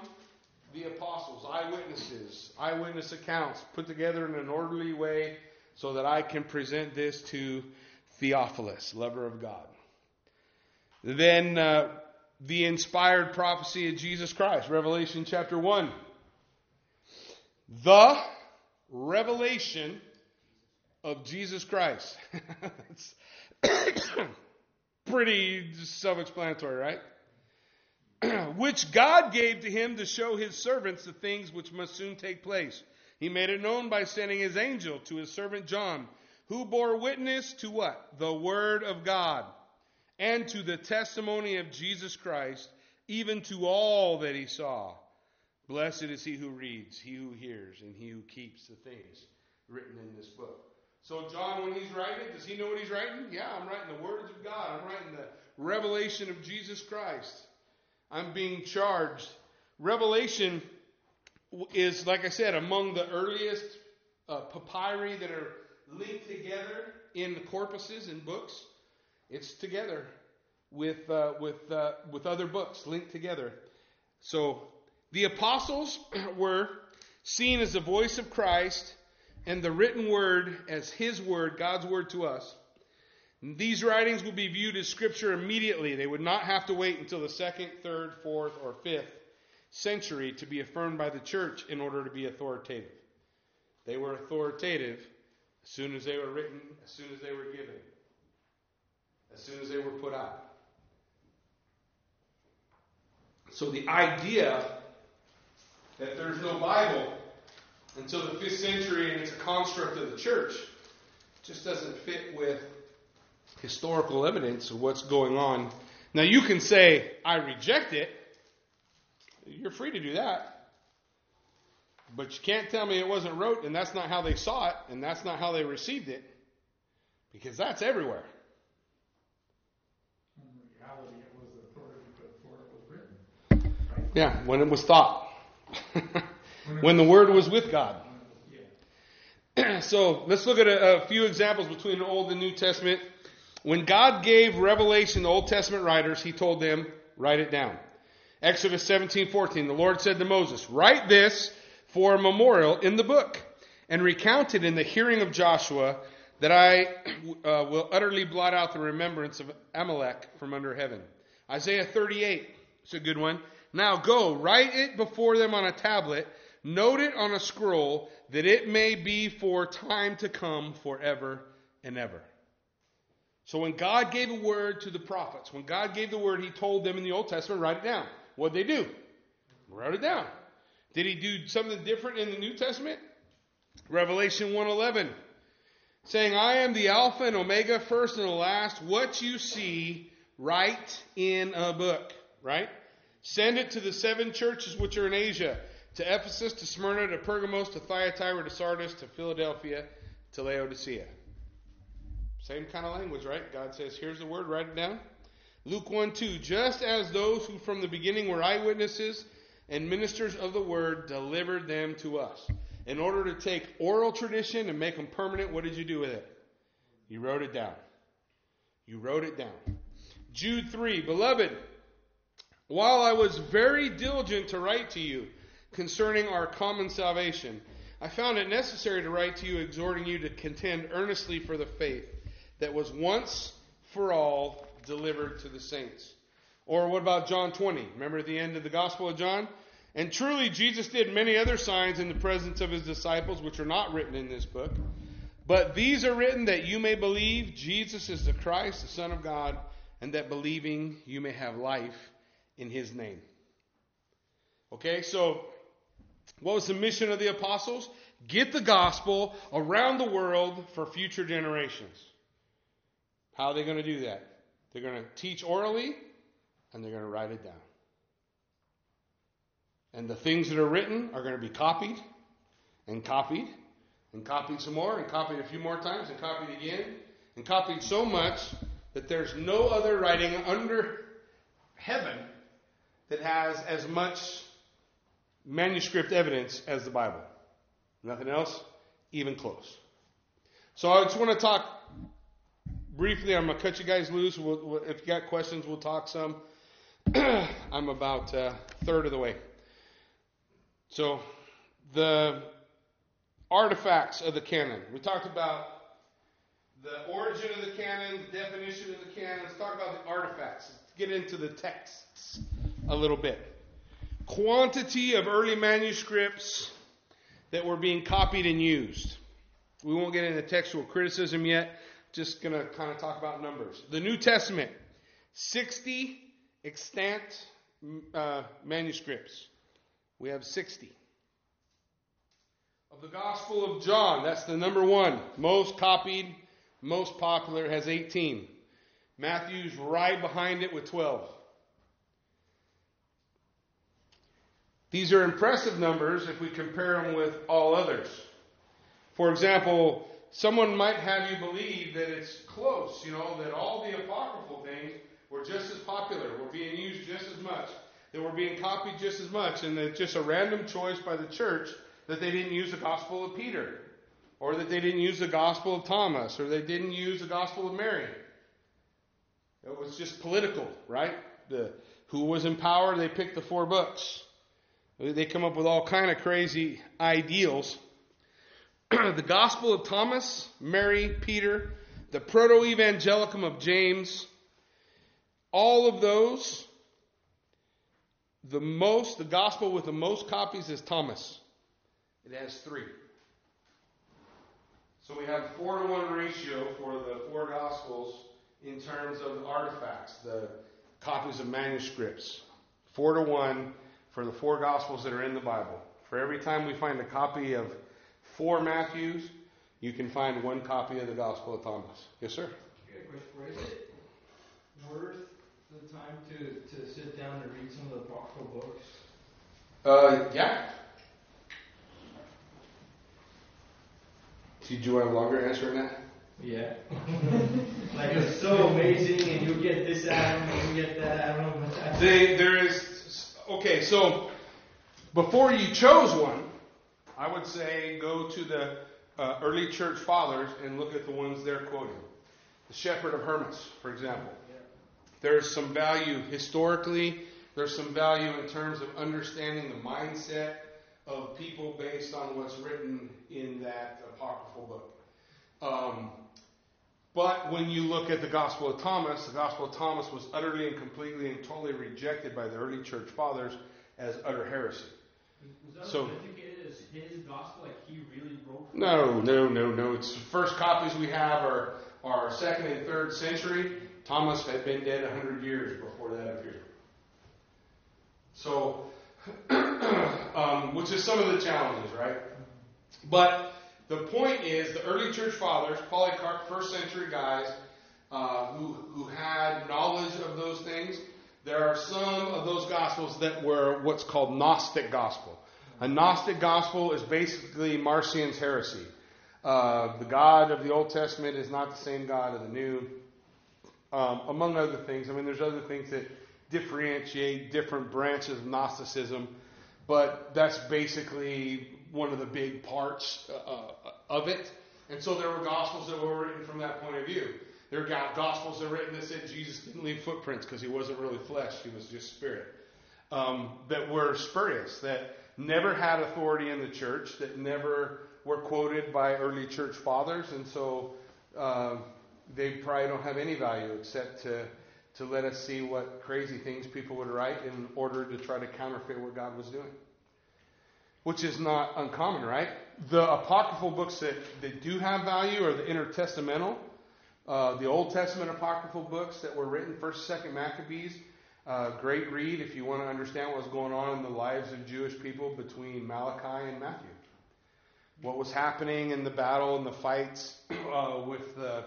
the apostles, eyewitnesses, eyewitness accounts put together in an orderly way so that I can present this to Theophilus, lover of God. Then uh, the inspired prophecy of Jesus Christ, Revelation chapter 1 the revelation of Jesus Christ. pretty self explanatory, right? which God gave to him to show his servants the things which must soon take place. He made it known by sending his angel to his servant John, who bore witness to what? The Word of God, and to the testimony of Jesus Christ, even to all that he saw. Blessed is he who reads, he who hears, and he who keeps the things written in this book. So, John, when he's writing, does he know what he's writing? Yeah, I'm writing the words of God. I'm writing the revelation of Jesus Christ. I'm being charged. Revelation is, like I said, among the earliest uh, papyri that are linked together in the corpuses and books. It's together with uh, with uh, with other books linked together. So the apostles were seen as the voice of Christ and the written word as his word, God's word to us. These writings would be viewed as scripture immediately. They would not have to wait until the second, third, fourth, or fifth century to be affirmed by the church in order to be authoritative. They were authoritative as soon as they were written, as soon as they were given, as soon as they were put out. So the idea that there's no Bible until the fifth century and it's a construct of the church just doesn't fit with historical evidence of what's going on. Now you can say, I reject it. You're free to do that. But you can't tell me it wasn't wrote and that's not how they saw it and that's not how they received it. Because that's everywhere. In reality, it was the authority before it was written. Yeah, when it was thought. when the Word was with God. so let's look at a, a, few examples between the Old and New Testament. When God gave revelation to Old Testament writers, He told them, write it down. Exodus 17, 14, the Lord said to Moses, write this for a memorial in the book and recount it in the hearing of Joshua that I uh, will utterly blot out the remembrance of Amalek from under heaven. Isaiah 38, it's a good one. Now go, write it before them on a tablet, note it on a scroll, that it may be for time to come forever and ever. So when God gave a word to the prophets, when God gave the word, He told them in the Old Testament, write it down. What'd they do? Wrote it down. Did He do something different in the New Testament? Revelation 1:11, saying, "I am the Alpha and Omega, first and the last. What you see, write in a book." Right? Send it to the seven churches which are in Asia to Ephesus, to Smyrna, to Pergamos, to Thyatira, to Sardis, to Philadelphia, to Laodicea. Same kind of language, right? God says, here's the word, write it down. Luke 1 2, just as those who from the beginning were eyewitnesses and ministers of the word delivered them to us. In order to take oral tradition and make them permanent, what did you do with it? You wrote it down. You wrote it down. Jude 3, beloved, while I was very diligent to write to you concerning our common salvation, I found it necessary to write to you, exhorting you to contend earnestly for the faith that was once for all delivered to the saints. Or what about John 20? Remember the end of the Gospel of John? And truly, Jesus did many other signs in the presence of his disciples, which are not written in this book. But these are written that you may believe Jesus is the Christ, the Son of God, and that believing you may have life in his name. Okay, so what was the mission of the apostles? Get the gospel around the world for future generations. How are they going to do that? They're going to teach orally and they're going to write it down. And the things that are written are going to be copied and copied and copied some more and copied a few more times and copied again and copied so much that there's no other writing under heaven that has as much manuscript evidence as the Bible. Nothing else even close. So I just want to talk briefly. I'm to cut you guys loose. We'll, we'll, if you got questions, we'll talk some. I'm about a third of the way. So the artifacts of the canon. We talked about the origin of the canon, definition of the canon. Let's talk about the artifacts. Let's get into the texts a little bit. Quantity of early manuscripts that were being copied and used. We won't get into textual criticism yet. Just going to kind of talk about numbers. The New Testament, 60 extant uh, manuscripts. We have 60. Of the Gospel of John, that's the number one. Most copied, most popular, has 18. Matthew's right behind it with 12. These are impressive numbers if we compare them with all others. For example, someone might have you believe that it's close, you know, that all the apocryphal things were just as popular, were being used just as much, they were being copied just as much, and that just a random choice by the church that they didn't use the Gospel of Peter, or that they didn't use the Gospel of Thomas, or they didn't use the Gospel of Mary. It was just political, right? The, who was in power, they picked the four books. They come up with all kind of crazy ideals. the Gospel of Thomas, Mary, Peter, the Proto-Evangelium of James, all of those, the most, the Gospel with the most copies is Thomas. It has three. So we have four to one ratio for the four Gospels in terms of artifacts, the copies of manuscripts. Four to one for the four Gospels that are in the Bible. For every time we find a copy of four Matthews, you can find one copy of the Gospel of Thomas. Yes, sir? Is it worth the time to, to sit down and read some of the apocryphal books? Uh, yeah. Did you want a longer answer than that? Yeah. like it's so amazing, and you get this out, and you get that. I don't know what They, there is okay. So before you chose one, I would say go to the uh, early church fathers and look at the ones they're quoting. The Shepherd of Hermas, for example. There's some value historically. There's some value in terms of understanding the mindset of people based on what's written in that apocryphal book. Um, but when you look at the Gospel of Thomas, the Gospel of Thomas was utterly and completely and totally rejected by the early church fathers as utter heresy. So- his gospel, like he really wrote? No, no, no, no. It's the first copies we have are are second and third century. Thomas had been dead a hundred years before that appeared. So, um, which is some of the challenges, right? But the point is, the early church fathers, Polycarp, first century guys, uh, who who had knowledge of those things. There are some of those gospels that were what's called Gnostic gospel. A Gnostic gospel is basically Marcion's heresy. Uh, the God of the Old Testament is not the same God of the New, um, among other things. I mean, there's other things that differentiate different branches of Gnosticism, but that's basically one of the big parts uh, of it. And so there were gospels that were written from that point of view. There were gospels that were written that said Jesus didn't leave footprints because he wasn't really flesh; he was just spirit. Um, that were spurious. That never had authority in the church, that never were quoted by early church fathers, and so uh, they probably don't have any value except to to let us see what crazy things people would write in order to try to counterfeit what God was doing. Which is not uncommon, right? The apocryphal books that, that do have value are the intertestamental, uh, the Old Testament apocryphal books that were written, 1st, 2nd Maccabees. Uh, great read if you want to understand what's going on in the lives of Jewish people between Malachi and Matthew. What was happening in the battle and the fights uh, with the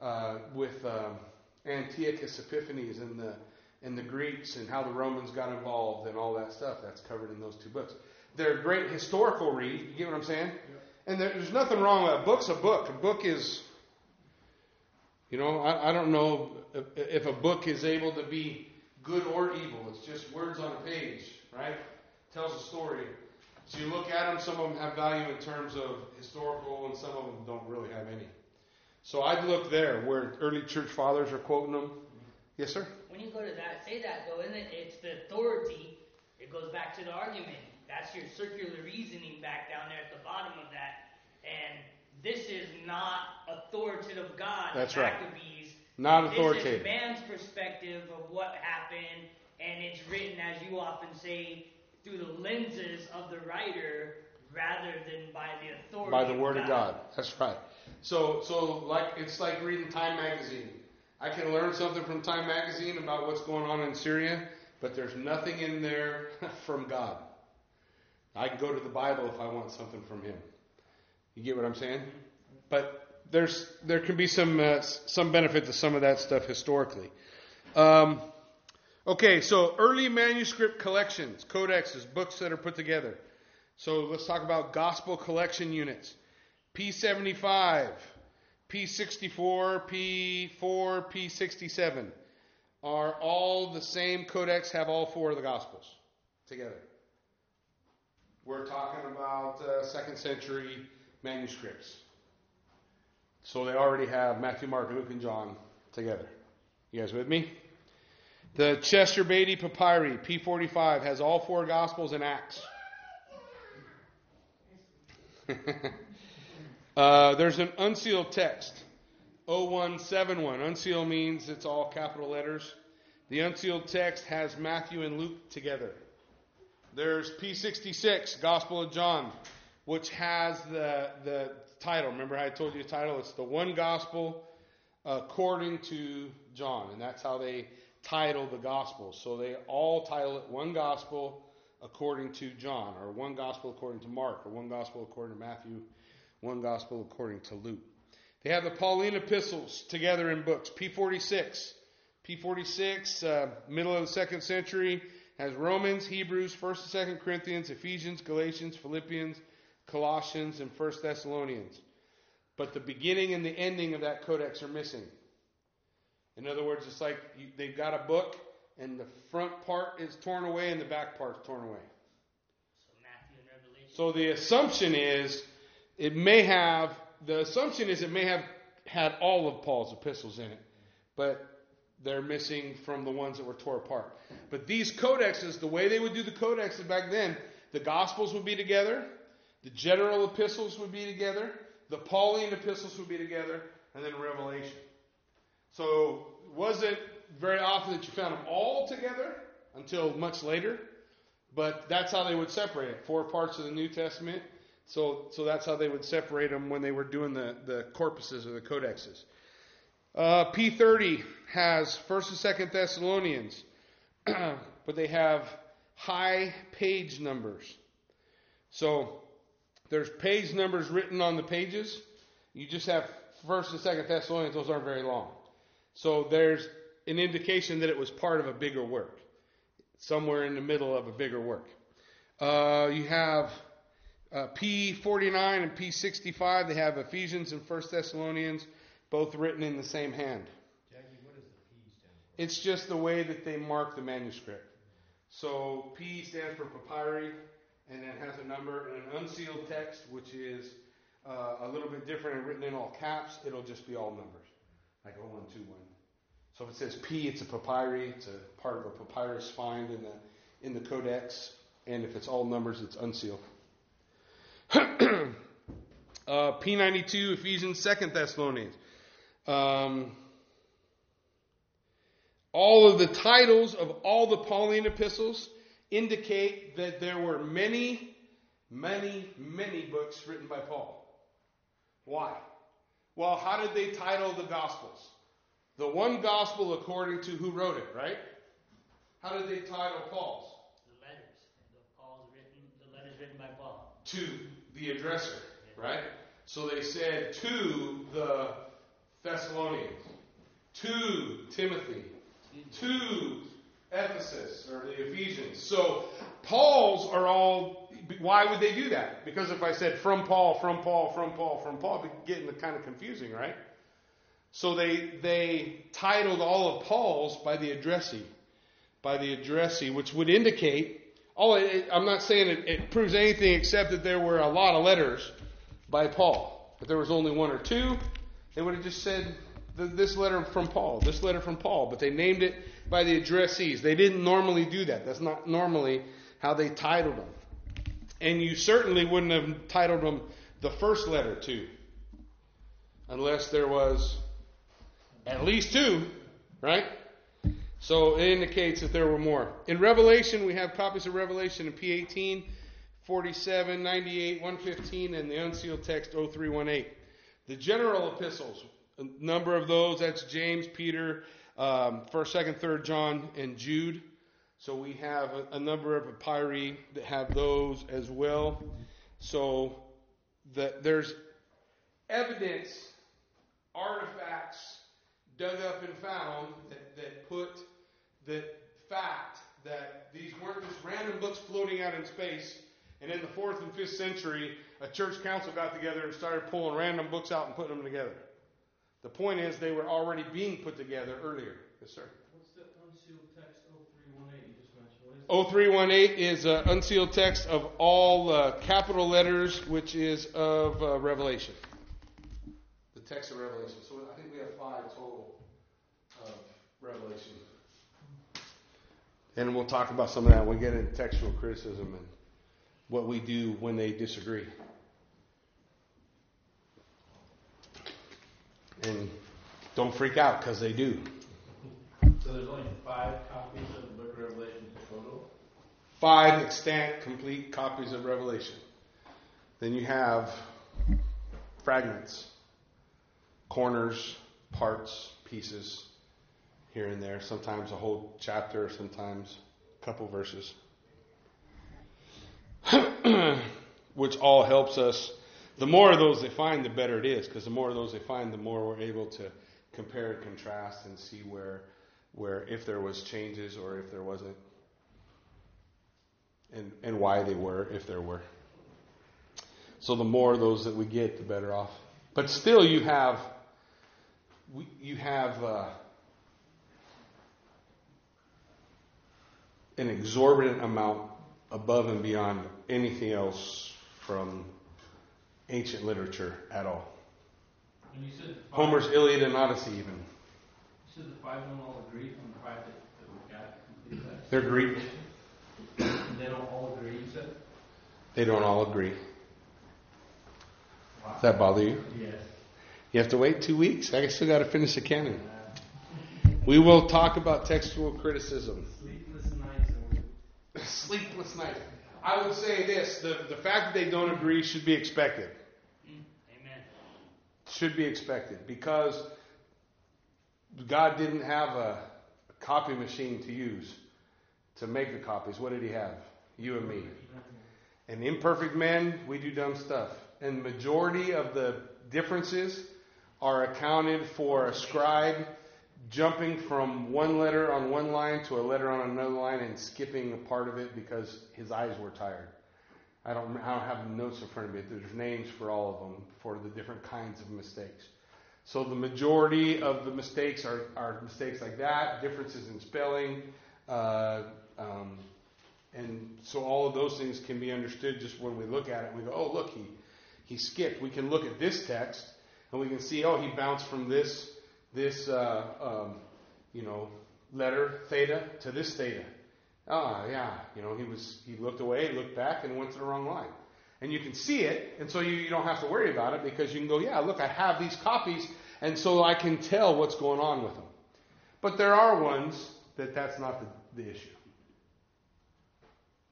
uh, with um, Antiochus Epiphanes and the and the Greeks and how the Romans got involved and all that stuff. That's covered in those two books. They're a great historical read. You get what I'm saying? And there's nothing wrong with a book's a book. A book is, you know, I, I don't know if, if a book is able to be good or evil. It's just words on a page, right? Tells a story. So you look at them. Some of them have value in terms of historical, and some of them don't really have any. So I'd look there where early church fathers are quoting them. Yes, sir. When you go to that, say that though, isn't it? It's the authority. It goes back to the argument. That's your circular reasoning back down there at the bottom of that. And this is not authoritative God. That's right. Not This authoritative. is man's perspective of what happened, and it's written, as you often say, through the lenses of the writer rather than by the authority By the word of God. That's right. So, so like it's like reading Time magazine. I can learn something from Time magazine about what's going on in Syria, but there's nothing in there from God. I can go to the Bible if I want something from Him. You get what I'm saying? But there's there can be some uh, some benefit to some of that stuff historically. Um, okay, so early manuscript collections, codexes, books that are put together. So let's talk about gospel collection units. P75, P64, P4, P67 are all the same codex, have all four of the gospels together. We're talking about uh, second century manuscripts. So they already have Matthew, Mark, Luke, and John together. You guys with me? The Chester Beatty Papyri, P45, has all four Gospels and Acts. uh, there's an uncial text, 0171. Uncial means it's all capital letters. The uncial text has Matthew and Luke together. There's P66, Gospel of John, which has the, the title. Remember I told you the title? It's the one gospel according to John, and that's how they title the gospel. So they all title it one gospel according to John, or one gospel according to Mark, or one gospel according to Matthew, one gospel according to Luke. They have the Pauline epistles together in books. P46, P46, uh, middle of the second century, has Romans, Hebrews, First and Second Corinthians, Ephesians, Galatians, Philippians, Colossians, and First Thessalonians. But the beginning and the ending of that codex are missing. In other words, it's like you, they've got a book, and the front part is torn away, and the back part's torn away. So Matthew and Revelation. So the assumption is it may have the assumption is it may have had all of Paul's epistles in it, but they're missing from the ones that were tore apart. But these codexes, the way they would do the codexes back then, the Gospels would be together, the general epistles would be together, the Pauline epistles would be together, and then Revelation. So was it very often that you found them all together until much later, but that's how they would separate it. Four parts of the New Testament. So, so that's how they would separate them when they were doing the, the corpuses or the codexes. Uh, P30 has 1st and 2nd Thessalonians, but they have high page numbers. So there's page numbers written on the pages. You just have 1st and 2nd Thessalonians, those aren't very long. So there's an indication that it was part of a bigger work, somewhere in the middle of a bigger work. Uh, you have uh, P49 and P65. They have Ephesians and First Thessalonians, both written in the same hand. Jackie, what does the P stand for? It's just the way that they mark the manuscript. So P stands for papyri, and then has a number and an uncial text, which is uh, a little bit different and written in all caps. It'll just be all numbers, like one, two, one. So if it says P, it's a papyri. It's a part of a papyrus find in the in the codex. and if it's all numbers, it's uncial. uh, P92, Ephesians, Second Thessalonians. Um, all of the titles of all the Pauline epistles indicate that there were many, many, many books written by Paul. Why? Well, how did they title the Gospels? The one Gospel according to who wrote it, right? How did they title Paul's? The letters. The Paul's written. The letters written by Paul. To the addresser, right? So they said to the Thessalonians, to Timothy, to Ephesus or the Ephesians. So Paul's are all. Why would they do that? Because if I said from Paul, from Paul, from Paul, from Paul, it'd be getting kind of confusing, right? So they they titled all of Paul's by the addressee, by the addressee, which would indicate. Oh, it, I'm not saying it, it proves anything except that there were a lot of letters by Paul. If there was only one or two, they would have just said this letter from Paul, this letter from Paul, but they named it by the addressees. They didn't normally do that. That's not normally how they titled them. And you certainly wouldn't have titled them the first letter to, unless there was at least two, right? So it indicates that there were more. In Revelation, we have copies of Revelation in P18, 47, 98, 115, and the uncial text 0318. The general epistles, a number of those, that's James, Peter, um, 1st, 2nd, 3rd John, and Jude. So we have a, a number of papyri that have those as well. So that there's evidence, artifacts dug up and found that, that put the fact that these weren't just random books floating out in space. And in the fourth and fifth century, a church council got together and started pulling random books out and putting them together. The point is, they were already being put together earlier. Yes, sir. What's the uncial text 0318 you just mentioned? What is 0318 is an uncial text of all uh, capital letters, which is of uh, Revelation. The text of Revelation. So I think we have five total of Revelation. And we'll talk about some of that when we get into textual criticism and what we do when they disagree. And don't freak out because they do. So there's only five copies of the book of Revelation total? Five extant, complete copies of Revelation. Then you have fragments, corners, parts, pieces here and there. Sometimes a whole chapter, sometimes a couple verses. Which all helps us. The more of those they find, the better it is, because the more of those they find, the more we're able to compare and contrast and see where, where if there was changes or if there wasn't, and and why they were, if there were. So the more of those that we get, the better off. But still, you have you have uh, an exorbitant amount above and beyond anything else from ancient literature at all. And you said five, Homer's Iliad and Odyssey, even. You said the five don't all agree on the five that, that got. They're Greek. And they don't all agree, you said? They don't all agree. Wow. Does that bother you? Yes. You have to wait two weeks? I still got to finish the canon. We will talk about textual criticism. Sleepless nights Sleepless night. I would say this the, the fact that they don't agree should be expected. Mm, amen. Should be expected because God didn't have a, a copy machine to use to make the copies. What did He have? You and me. And imperfect men, we do dumb stuff. And majority of the differences are accounted for a scribe jumping from one letter on one line to a letter on another line and skipping a part of it because his eyes were tired. I don't, I don't have notes in front of me. There's names for all of them for the different kinds of mistakes. So the majority of the mistakes are, are mistakes like that, differences in spelling, uh, um, and so all of those things can be understood just when we look at it. We go, oh, look, he, he skipped. We can look at this text and we can see, oh, he bounced from this, this, uh, um, you know, letter theta to this theta. Ah, yeah, you know, he was he looked away, looked back, and went to the wrong line. And you can see it, and so you, you don't have to worry about it because you can go, yeah, look, I have these copies, and so I can tell what's going on with them. But there are ones that that's not the, the issue.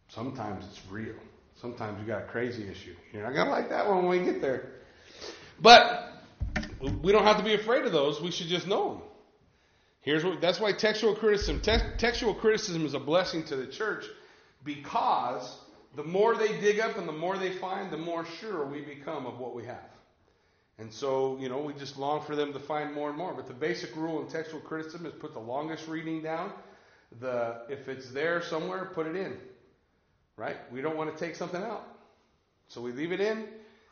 Sometimes it's real. Sometimes you got a crazy issue. You're not gonna like that one when we get there. But we don't have to be afraid of those. We should just know them. Here's what. That's why textual criticism. Te- textual criticism is a blessing to the church because the more they dig up and the more they find, the more sure we become of what we have. And so, you know, we just long for them to find more and more. But the basic rule in textual criticism is put the longest reading down. The if it's there somewhere, put it in. Right? We don't want to take something out. So we leave it in,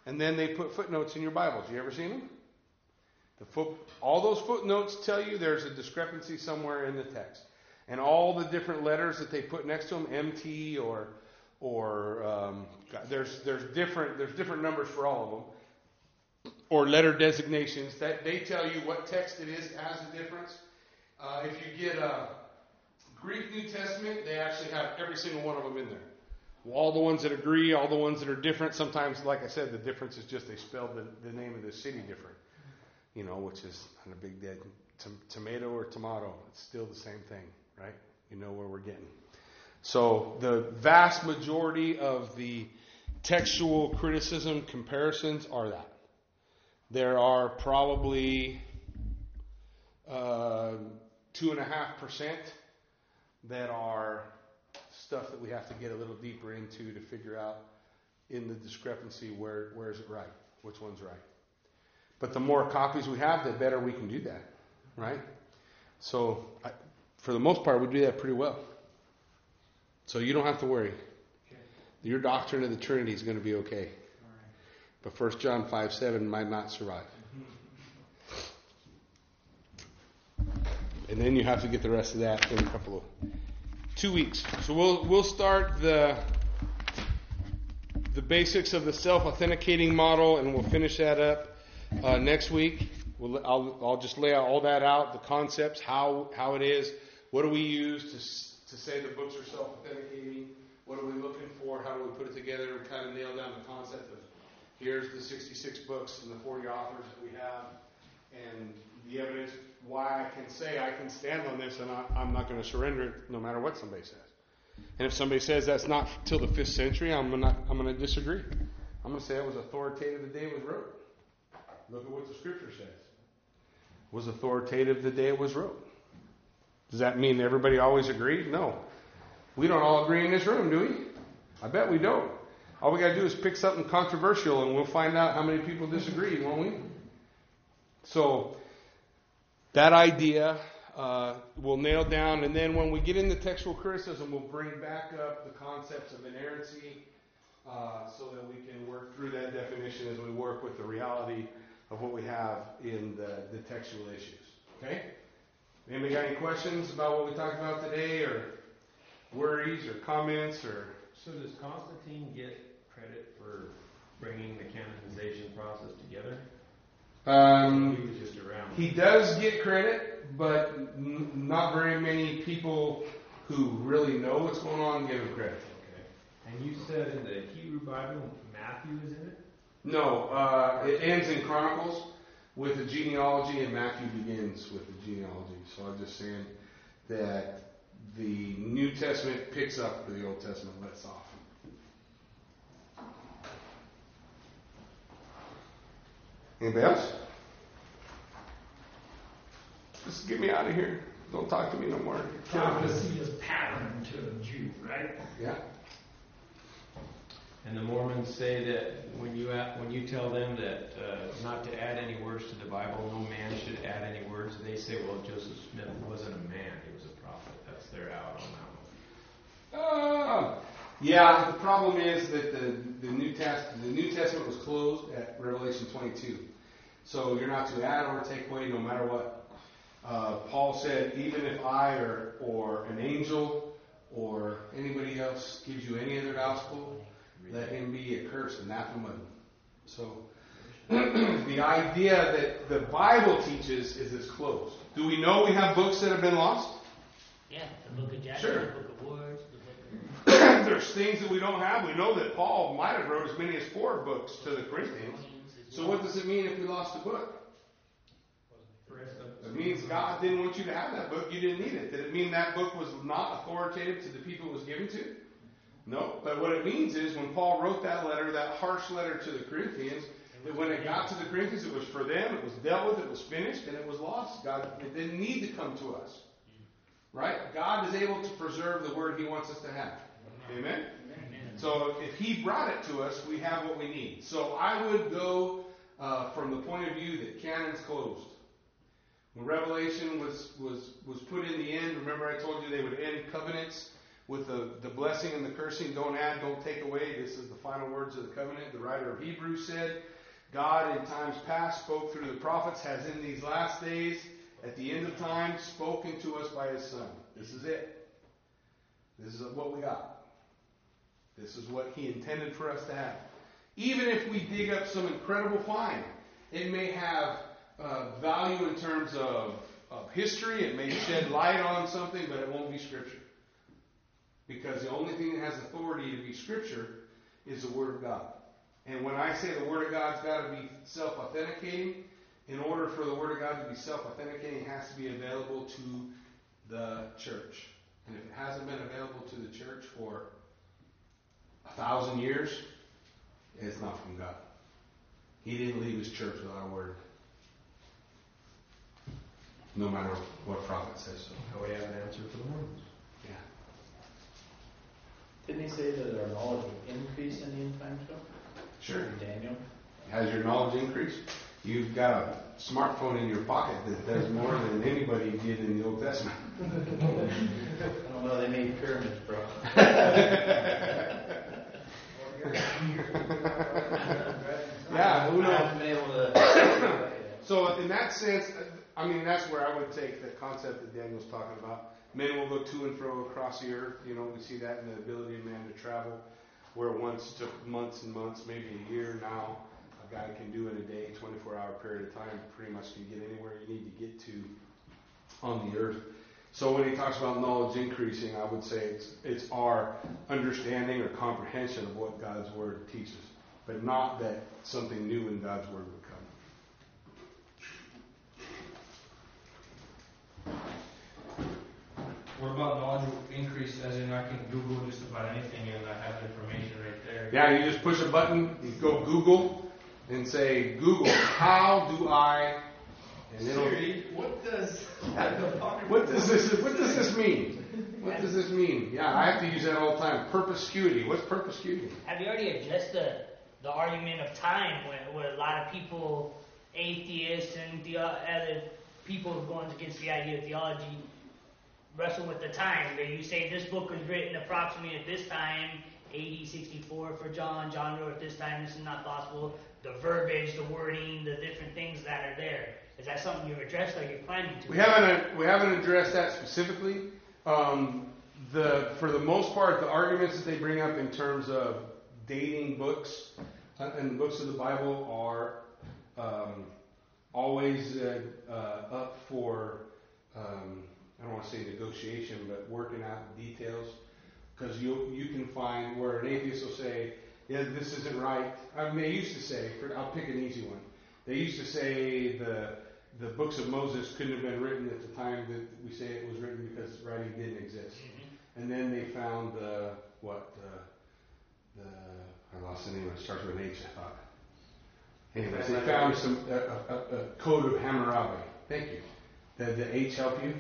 and then they put footnotes in your Bibles. You ever seen them? Foot, all those footnotes tell you there's a discrepancy somewhere in the text. And all the different letters that they put next to them, MT or or um, there's there's different there's different numbers for all of them, or letter designations that they tell you what text it is as a difference. Uh, if you get a Greek New Testament, they actually have every single one of them in there. All the ones that agree, all the ones that are different. Sometimes, like I said, the difference is just they spelled the, the name of the city different. You know, which is not a big. T- tomato or tomato, it's still the same thing, right? You know where we're getting. So the vast majority of the textual criticism comparisons are that. There are probably uh, two and a half percent that are stuff that we have to get a little deeper into to figure out in the discrepancy where where is it right, which one's right. But the more copies we have, the better we can do that, right? So I, for the most part, we do that pretty well. So you don't have to worry. Your doctrine of the Trinity is going to be okay. But 1 John 5 7 might not survive. Mm-hmm. And then you have to get the rest of that in a couple of two weeks. So we'll we'll start the the basics of the self-authenticating model, and we'll finish that up uh, next week. We'll, I'll, I'll just lay all that out, the concepts, how how it is, what do we use to to say the books are self-authenticating, what are we looking for, how do we put it together, kind of nail down the concept of here's the 66 books and the 40 authors that we have, and the evidence why I can say I can stand on this and I, I'm not going to surrender it no matter what somebody says. And if somebody says that's not till the fifth century, I'm I'm gonna disagree. I'm gonna say it was authoritative the day it was wrote. Look at what the scripture says. Was authoritative the day it was wrote. Does that mean everybody always agreed? No. We don't all agree in this room, do we? I bet we don't. All we gotta do is pick something controversial and we'll find out how many people disagree, won't we? So that idea uh, we'll nail down, and then when we get into textual criticism, we'll bring back up the concepts of inerrancy uh, so that we can work through that definition as we work with the reality of what we have in the, the textual issues. Okay? Anybody got any questions about what we talked about today, or worries, or comments, or So does Constantine get credit for bringing the canonization process together? um, he was just around. He does get credit, but n- not very many people who really know what's going on give him credit. Okay. And you said in the Hebrew Bible Matthew is in it. No, uh, it ends in Chronicles with the genealogy, and Matthew begins with the genealogy. So I'm just saying that the New Testament picks up where the Old Testament lets off. Anybody else? Just get me out of here. Don't talk to me no more. prophecy is pattern to a Jew, right? Yeah. And the Mormons say that when you when you tell them that uh, not to add any words to the Bible, no man should add any words. They say, well, Joseph Smith wasn't a man; he was a prophet. That's their out on that one. Uh, yeah, the problem is that the, the New Test the New Testament was closed at Revelation 22, so you're not to add or take away no matter what. Uh, Paul said, even if I or or an angel or anybody else gives you any other gospel, let him be accursed, anathema. So the idea that the Bible teaches is it's closed. Do we know we have books that have been lost? Yeah, the book of Judges, Sure. the book of Words, the Sometimes there's things that we don't have. We know that Paul might have wrote as many as four books to the Corinthians. So what does it mean if we lost a book? It means God didn't want you to have that book. You didn't need it. Did it mean that book was not authoritative to the people it was given to? No. But what it means is when Paul wrote that letter, that harsh letter to the Corinthians, that when it got to the Corinthians, it was for them, it was dealt with, it was finished, and it was lost. God, it didn't need to come to us. Right? God is able to preserve the word He wants us to have. Amen? So if He brought it to us, we have what we need. So I would go uh, from the point of view that canon's closed. When Revelation was, was, was put in the end, remember I told you they would end covenants with the, the blessing and the cursing. Don't add, don't take away. This is the final words of the covenant. The writer of Hebrews said, God in times past spoke through the prophets, has in these last days, at the end of time, spoken to us by his Son. This is it. This is what we got. This is what he intended for us to have. Even if we dig up some incredible find, it may have uh, value in terms of, of history. It may shed light on something, but it won't be Scripture. Because the only thing that has authority to be Scripture is the Word of God. And when I say the Word of God's got to be self authenticating, in order for the Word of God to be self authenticating, it has to be available to the church. And if it hasn't been available to the church for a thousand years, it's not from God. He didn't leave his church without a word. No matter what prophet says so. Now we have an answer for the Mormons. Didn't he say that our knowledge would increase in the end times though? Sure. Daniel? Has your knowledge increased? You've got a smartphone in your pocket that does more than anybody did in the Old Testament. I don't know, they made pyramids, bro. Yeah, who knows? haven't been able to. So in that sense, I mean, that's where I would take the concept that Daniel's talking about. Men will go to and fro across the earth. You know, we see that in the ability of man to travel, where once took months and months, maybe a year. Now, a guy can do in a day, 24-hour period of time, pretty much can get anywhere you need to get to on the earth. So when he talks about knowledge increasing, I would say it's it's our understanding or comprehension of what God's word teaches, but not that something new in God's word would come. What about knowledge increase, as in I can Google just about anything and I have the information right there? Yeah, you just push a button, you go Google, and say, Google, how do I, and it'll, Siri, what does what does this, what does this mean? What does this mean? Yeah, I have to use that all the time. Perspicuity. What's perspicuity? Have you already addressed the, the argument of time where, where a lot of people, atheists and the other people going against the idea of theology, wrestle with the time? Where you say this book was written approximately at this time, AD 64 for John, John wrote at this time, this is not possible. The verbiage, the wording, the different things that are there. Is that something you've addressed or you're planning to? We haven't we haven't addressed that specifically. Um, the for the most part, the arguments that they bring up in terms of dating books uh, and the books of the Bible are um, always uh, uh, up for um, I don't want to say negotiation, but working out the details. Because you you can find where an atheist will say, "Yeah, this isn't right." I mean, they used to say, for, I'll pick an easy one. They used to say the the books of Moses couldn't have been written at the time that we say it was written because writing didn't exist. Mm-hmm. And then they found the what the, the I lost the name. It starts with an H. I thought. Anyways, they found some a, a, a code of Hammurabi. Thank you. Did the H help you?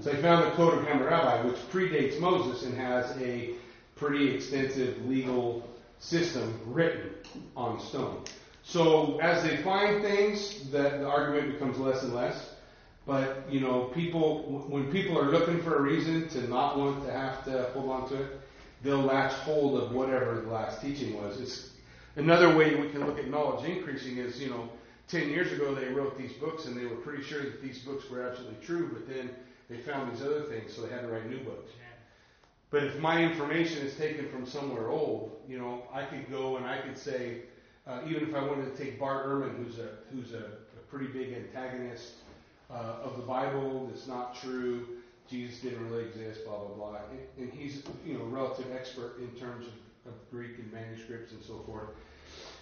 So they found the Code of Hammurabi, which predates Moses and has a pretty extensive legal system written on stone. So as they find things, that the argument becomes less and less. But you know, people when people are looking for a reason to not want to have to hold on to it, they'll latch hold of whatever the last teaching was. It's another way we can look at knowledge increasing is you know, ten years ago they wrote these books and they were pretty sure that these books were absolutely true, but then they found these other things, so they had to write new books. But if my information is taken from somewhere old, you know, I could go and I could say, uh, even if I wanted to take Bart Ehrman, who's a who's a, a pretty big antagonist uh, of the Bible, that's not true, Jesus didn't really exist, blah blah blah. And, and he's you know a relative expert in terms of, of Greek and manuscripts and so forth.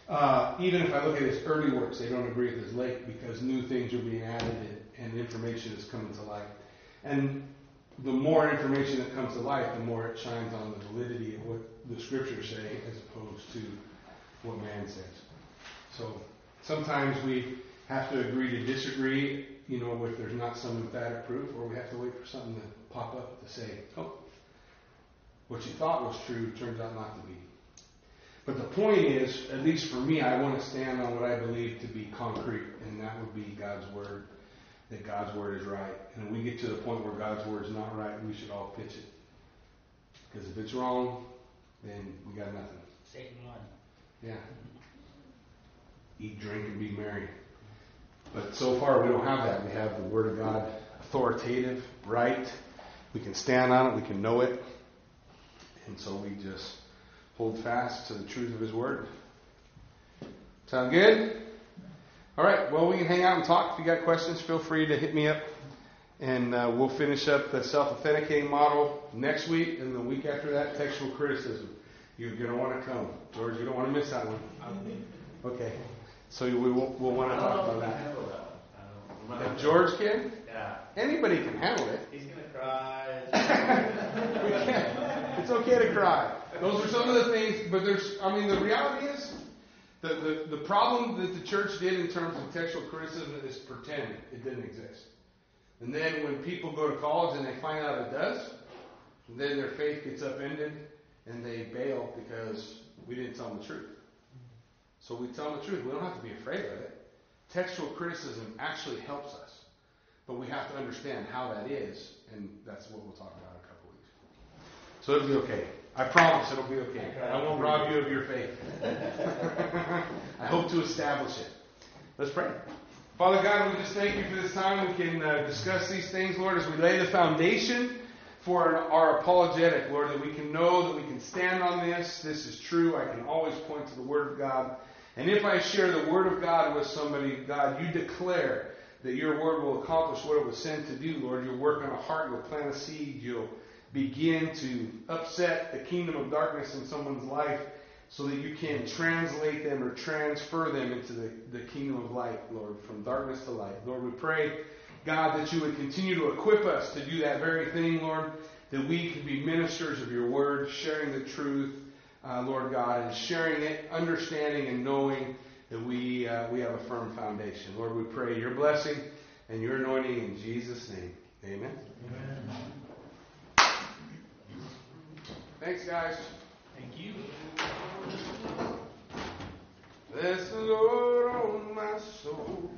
Uh, even if I look at his early works, they don't agree with his late because new things are being added and, and information is coming to light. And the more information that comes to light, the more it shines on the validity of what the scriptures say as opposed to what man says. So sometimes we have to agree to disagree, you know, if there's not some emphatic proof, or we have to wait for something to pop up to say, oh, what you thought was true turns out not to be. But the point is, at least for me, I want to stand on what I believe to be concrete, and that would be God's word. That God's word is right. And we get to the point where God's word is not right, we should all pitch it. Because if it's wrong, then we got nothing. Satan won. Yeah. Eat, drink, and be merry. But so far, we don't have that. We have the Word of God authoritative, right. We can stand on it, we can know it. And so we just hold fast to the truth of His Word. Sound good? All right, well, we can hang out and talk. If you got questions, feel free to hit me up. And uh, we'll finish up the self authenticating model next week, and the week after that, textual criticism. You're going to want to come. George, you don't want to miss that one. Okay. So we will, we'll want to talk about that. Handle that one. I don't- If George can, Yeah, anybody can handle it. he's gonna cry. We can. It's okay to cry. Those are some of the things, but there's, I mean, the reality is, the, the, the problem that the church did in terms of textual criticism is pretend it didn't exist. And then when people go to college and they find out it does, then their faith gets upended and they bail because we didn't tell them the truth. So we tell them the truth. We don't have to be afraid of it. Textual criticism actually helps us. But we have to understand how that is, and that's what we'll talk about in a couple weeks. So it'll be okay. I promise it'll be okay. I won't rob you of your faith. I hope to establish it. Let's pray. Father God, we just thank you for this time. We can uh, discuss these things, Lord, as we lay the foundation for our apologetic, Lord, that we can know that we can stand on this. This is true. I can always point to the Word of God. And if I share the Word of God with somebody, God, you declare that your Word will accomplish what it was sent to do, Lord. You'll work on a heart, you'll plant a seed, you'll begin to upset the kingdom of darkness in someone's life so that you can translate them or transfer them into the, the kingdom of light, Lord, from darkness to light. Lord, we pray, God, that you would continue to equip us to do that very thing, Lord, that we can be ministers of your word, sharing the truth, uh, Lord God, and sharing it, understanding and knowing that we, uh, we have a firm foundation. Lord, we pray your blessing and your anointing in Jesus' name. Amen. Thanks, guys. Thank you. Bless the Lord on my soul.